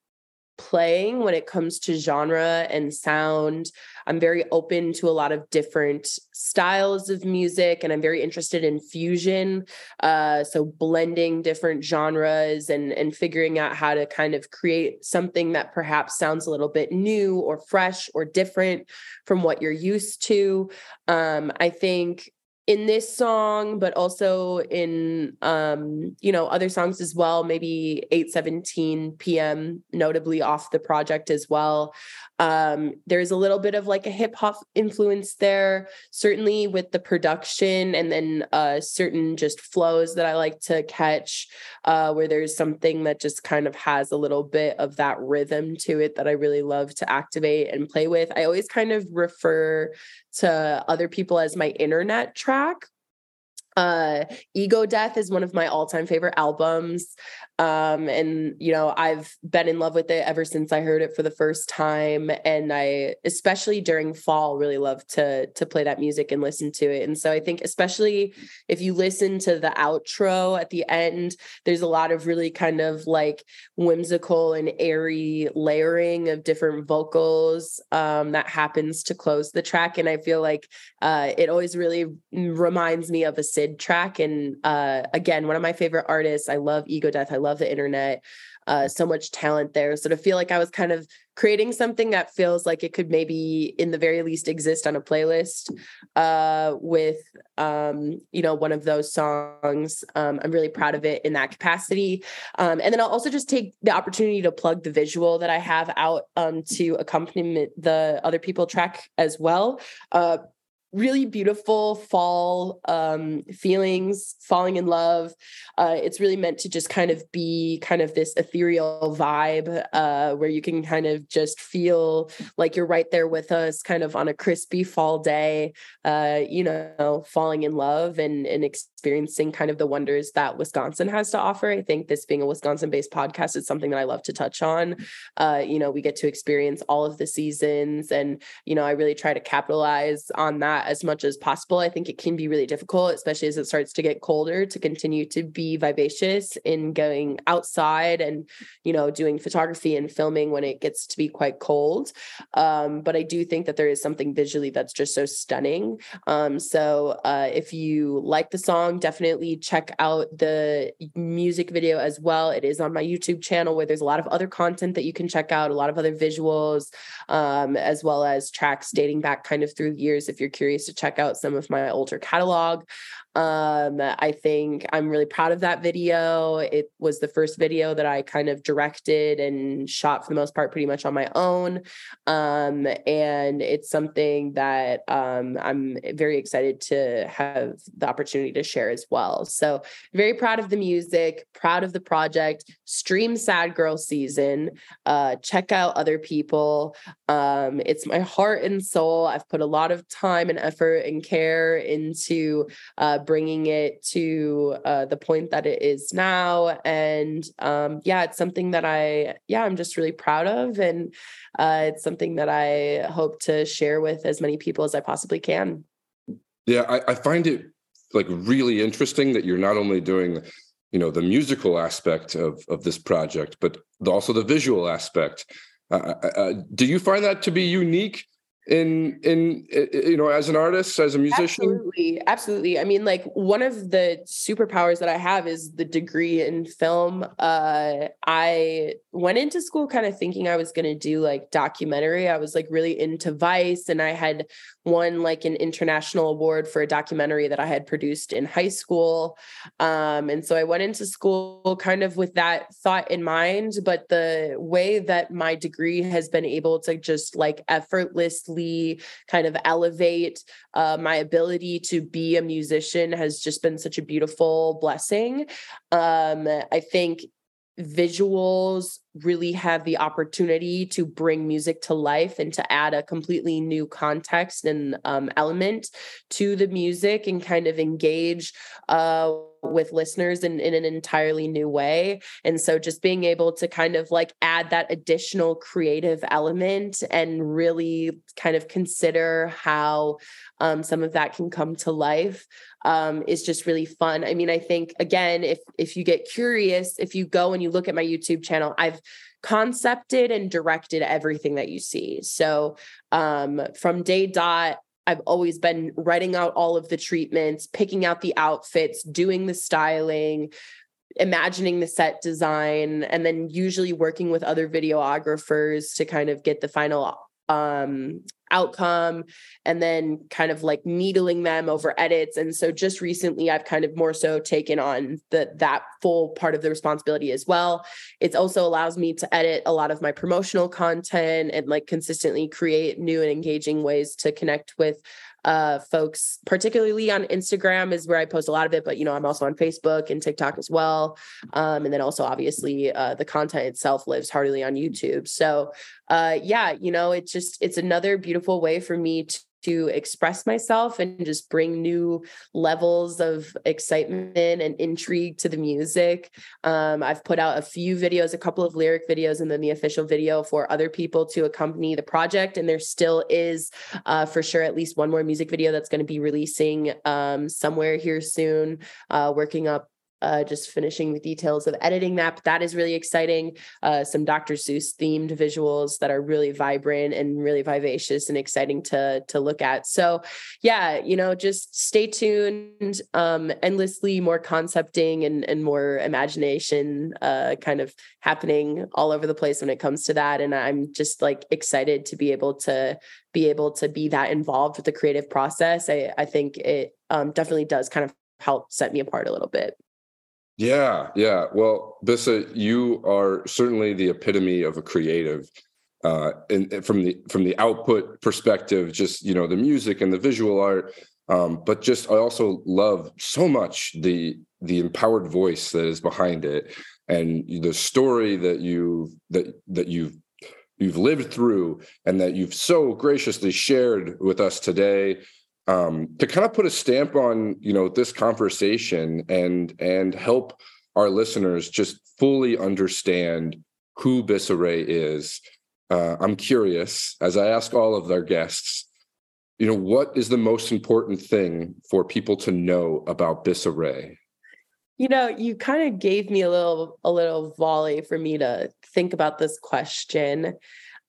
playing when it comes to genre and sound. I'm very open to a lot of different styles of music and I'm very interested in fusion. Uh, so blending different genres and, and figuring out how to kind of create something that perhaps sounds a little bit new or fresh or different from what you're used to. Um, I think in this song but also in um you know other songs as well maybe 817 p.m notably off the project as well um there's a little bit of like a hip hop influence there certainly with the production and then uh certain just flows that i like to catch uh where there's something that just kind of has a little bit of that rhythm to it that i really love to activate and play with. I always kind of refer to other people as my internet track. Uh ego death is one of my all-time favorite albums um and you know i've been in love with it ever since i heard it for the first time and i especially during fall really love to to play that music and listen to it and so i think especially if you listen to the outro at the end there's a lot of really kind of like whimsical and airy layering of different vocals um that happens to close the track and i feel like uh it always really reminds me of a Syd track. And uh, again, one of my favorite artists. I love Ego Death. I love the internet uh, so much talent there. So to feel like I was kind of creating something that feels like it could maybe, in the very least, exist on a playlist uh, with, um, you know, one of those songs. Um, I'm really proud of it in that capacity. Um, and then I'll also just take the opportunity to plug the visual that I have out um, to accompany the other people track as well. Uh, really beautiful fall um, feelings, falling in love. Uh, it's really meant to just kind of be kind of this ethereal vibe uh, where you can kind of just feel like you're right there with us, kind of on a crispy fall day, uh, you know, falling in love and, and experiencing kind of the wonders that Wisconsin has to offer. I think this being a Wisconsin based podcast is something that I love to touch on. Uh, you know, we get to experience all of the seasons, and, you know, I really try to capitalize on that as much as possible. I think it can be really difficult, especially as it starts to get colder, to continue to be vivacious in going outside and, you know, doing photography and filming when it gets to be quite cold. Um, but I do think that there is something visually that's just so stunning. Um, so uh, if you like the song, definitely check out the music video as well. It is on my YouTube channel where there's a lot of other content that you can check out, a lot of other visuals, um, as well as tracks dating back kind of through years if you're curious curious to check out some of my older catalog. Um, I think I'm really proud of that video. It was the first video that I kind of directed and shot for the most part pretty much on my own. Um, and it's something that um, I'm very excited to have the opportunity to share as well. So, very proud of the music, proud of the project. Stream Sad Girl season. Uh, check out other people. Um, it's my heart and soul. I've put a lot of time and effort and care into uh, bringing it to uh, the point that it is now. And um, yeah, it's something that I, yeah, I'm just really proud of. And uh, it's something that I hope to share with as many people as I possibly can. Yeah, I, I find it like really interesting that you're not only doing you know the musical aspect of of this project but also the visual aspect uh, uh, uh do you find that to be unique in in you know as an artist as a musician? Absolutely absolutely. I mean like one of the superpowers that i have is the degree in film. Uh i went into school kind of thinking i was going to do like documentary. I was like really into vice and i had won like an international award for a documentary that i had produced in high school. Um and so i went into school kind of with that thought in mind but the way that my degree has been able to just like effortlessly kind of elevate uh, my ability to be a musician has just been such a beautiful blessing. Um, I think visuals really have the opportunity to bring music to life and to add a completely new context and um, element to the music and kind of engage uh, with listeners in, in an entirely new way. And so just being able to kind of like add that additional creative element and really kind of consider how um, some of that can come to life um, is just really fun. I mean, I think again, if if you get curious, if you go and you look at my YouTube channel, I've concepted and directed everything that you see. So um, from day dot I've always been writing out all of the treatments, picking out the outfits, doing the styling, imagining the set design, and then usually working with other videographers to kind of get the final um outcome and then kind of like needling them over edits and so just recently I've kind of more so taken on the that full part of the responsibility as well. It also allows me to edit a lot of my promotional content and like consistently create new and engaging ways to connect with uh, folks, particularly on Instagram, is where I post a lot of it. But you know, I'm also on Facebook and TikTok as well, um, and then also obviously uh, the content itself lives heartily on YouTube. So, uh, yeah, you know, it's just it's another beautiful way for me to express myself and just bring new levels of excitement and intrigue to the music. Um, I've put out a few videos, a couple of lyric videos, and then the official video for other people to accompany the project. And there still is, uh, for sure, at least one more music video that's going to be releasing um, somewhere here soon, uh, working up uh, just finishing the details of editing that. But that is really exciting. Uh, some Dr. Seuss themed visuals that are really vibrant and really vivacious and exciting to to look at. So, yeah, you know, just stay tuned. Um, endlessly more concepting and and more imagination, uh, kind of happening all over the place when it comes to that. And I'm just like excited to be able to be able to be that involved with the creative process. I I think it um, definitely does kind of help set me apart a little bit. Yeah, yeah. Well, Bisca, you are certainly the epitome of a creative. Uh, and, and from the from the output perspective, just you know the music and the visual art, um, but just I also love so much the the empowered voice that is behind it, and the story that you that that you've you've lived through, and that you've so graciously shared with us today um, to kind of put a stamp on you know this conversation and and help our listeners just fully understand who Bisca Rae is. Uh, I'm curious, as I ask all of our guests, you know, what is the most important thing for people to know about Bisca Rae? You know, you kind of gave me a little a little volley for me to think about this question.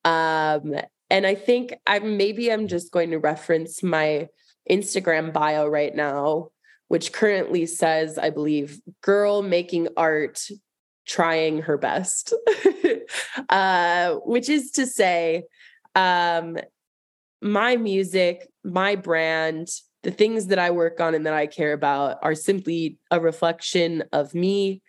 Um, and I think I'm maybe I'm just going to reference my Instagram bio right now, which currently says, I believe, girl making art, trying her best, uh, which is to say, um, my music, my brand, the things that I work on and that I care about are simply a reflection of me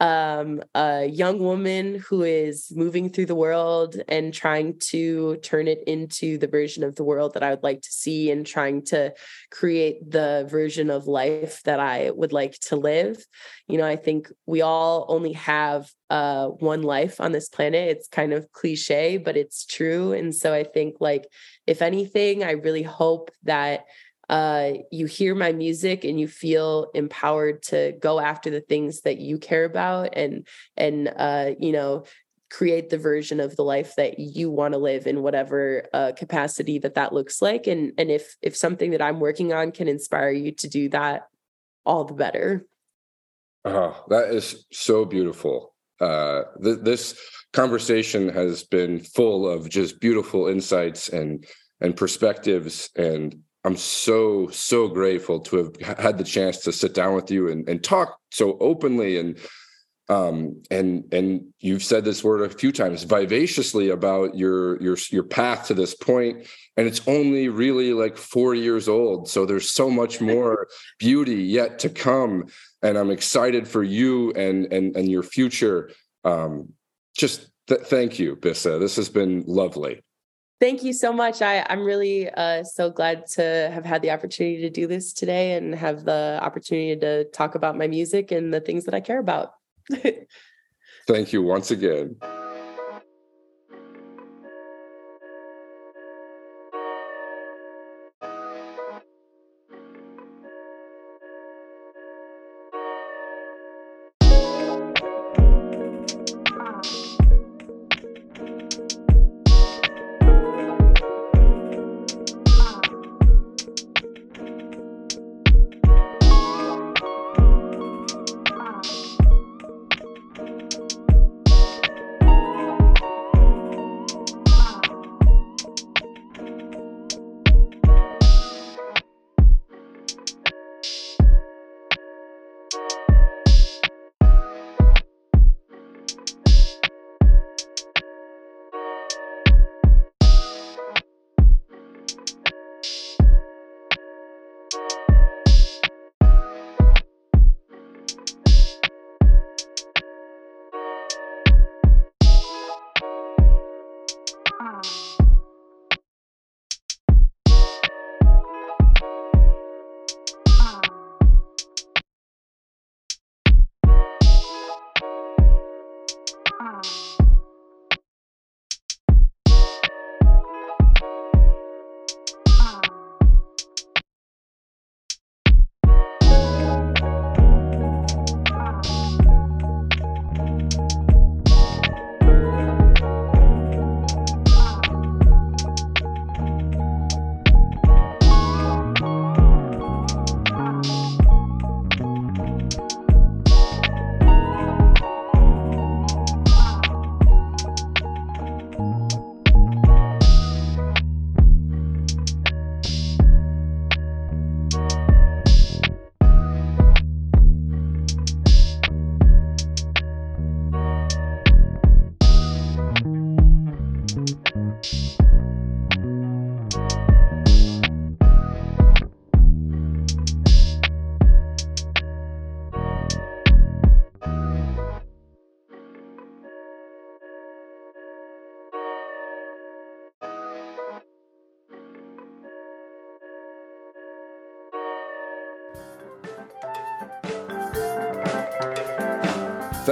um, a young woman who is moving through the world and trying to turn it into the version of the world that I would like to see and trying to create the version of life that I would like to live. You know, I think we all only have uh, one life on this planet. It's kind of cliche, but it's true. And so I think, like, if anything, I really hope that uh, you hear my music and you feel empowered to go after the things that you care about and and uh, you know create the version of the life that you want to live in whatever uh, capacity that that looks like. And and if if something that i'm working on can inspire you to do that all the better. Oh that is so beautiful. Uh th- this conversation has been full of just beautiful insights and and perspectives and I'm so so grateful to have had the chance to sit down with you and, and talk so openly and um, and and you've said this word a few times vivaciously about your your your path to this point and it's only really like 4 years old so there's so much more beauty yet to come and I'm excited for you and and and your future. Um, just th- thank you Bisca. This has been lovely Thank you so much. I, I'm really uh, so glad to have had the opportunity to do this today and have the opportunity to talk about my music and the things that I care about. Thank you once again.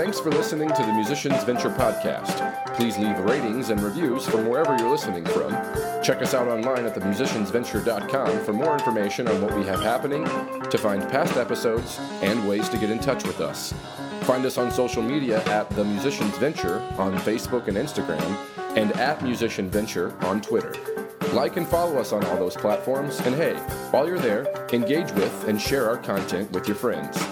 Thanks for listening to the Musicians Venture podcast. Please leave ratings and reviews from wherever you're listening from. Check us out online at themusiciansventure.com for more information on what we have happening, to find past episodes, and ways to get in touch with us. Find us on social media at The Musicians Venture on Facebook and Instagram, and at Musician Venture on Twitter. Like and follow us on all those platforms, and hey, while you're there, engage with and share our content with your friends.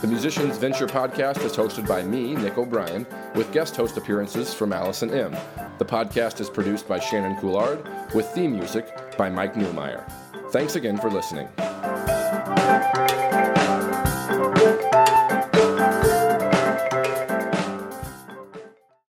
The Musicians Venture podcast is hosted by me, Nick O'Brien, with guest host appearances from Allison M. The podcast is produced by Shannon Coulard, with theme music by Mike Newmeyer. Thanks again for listening.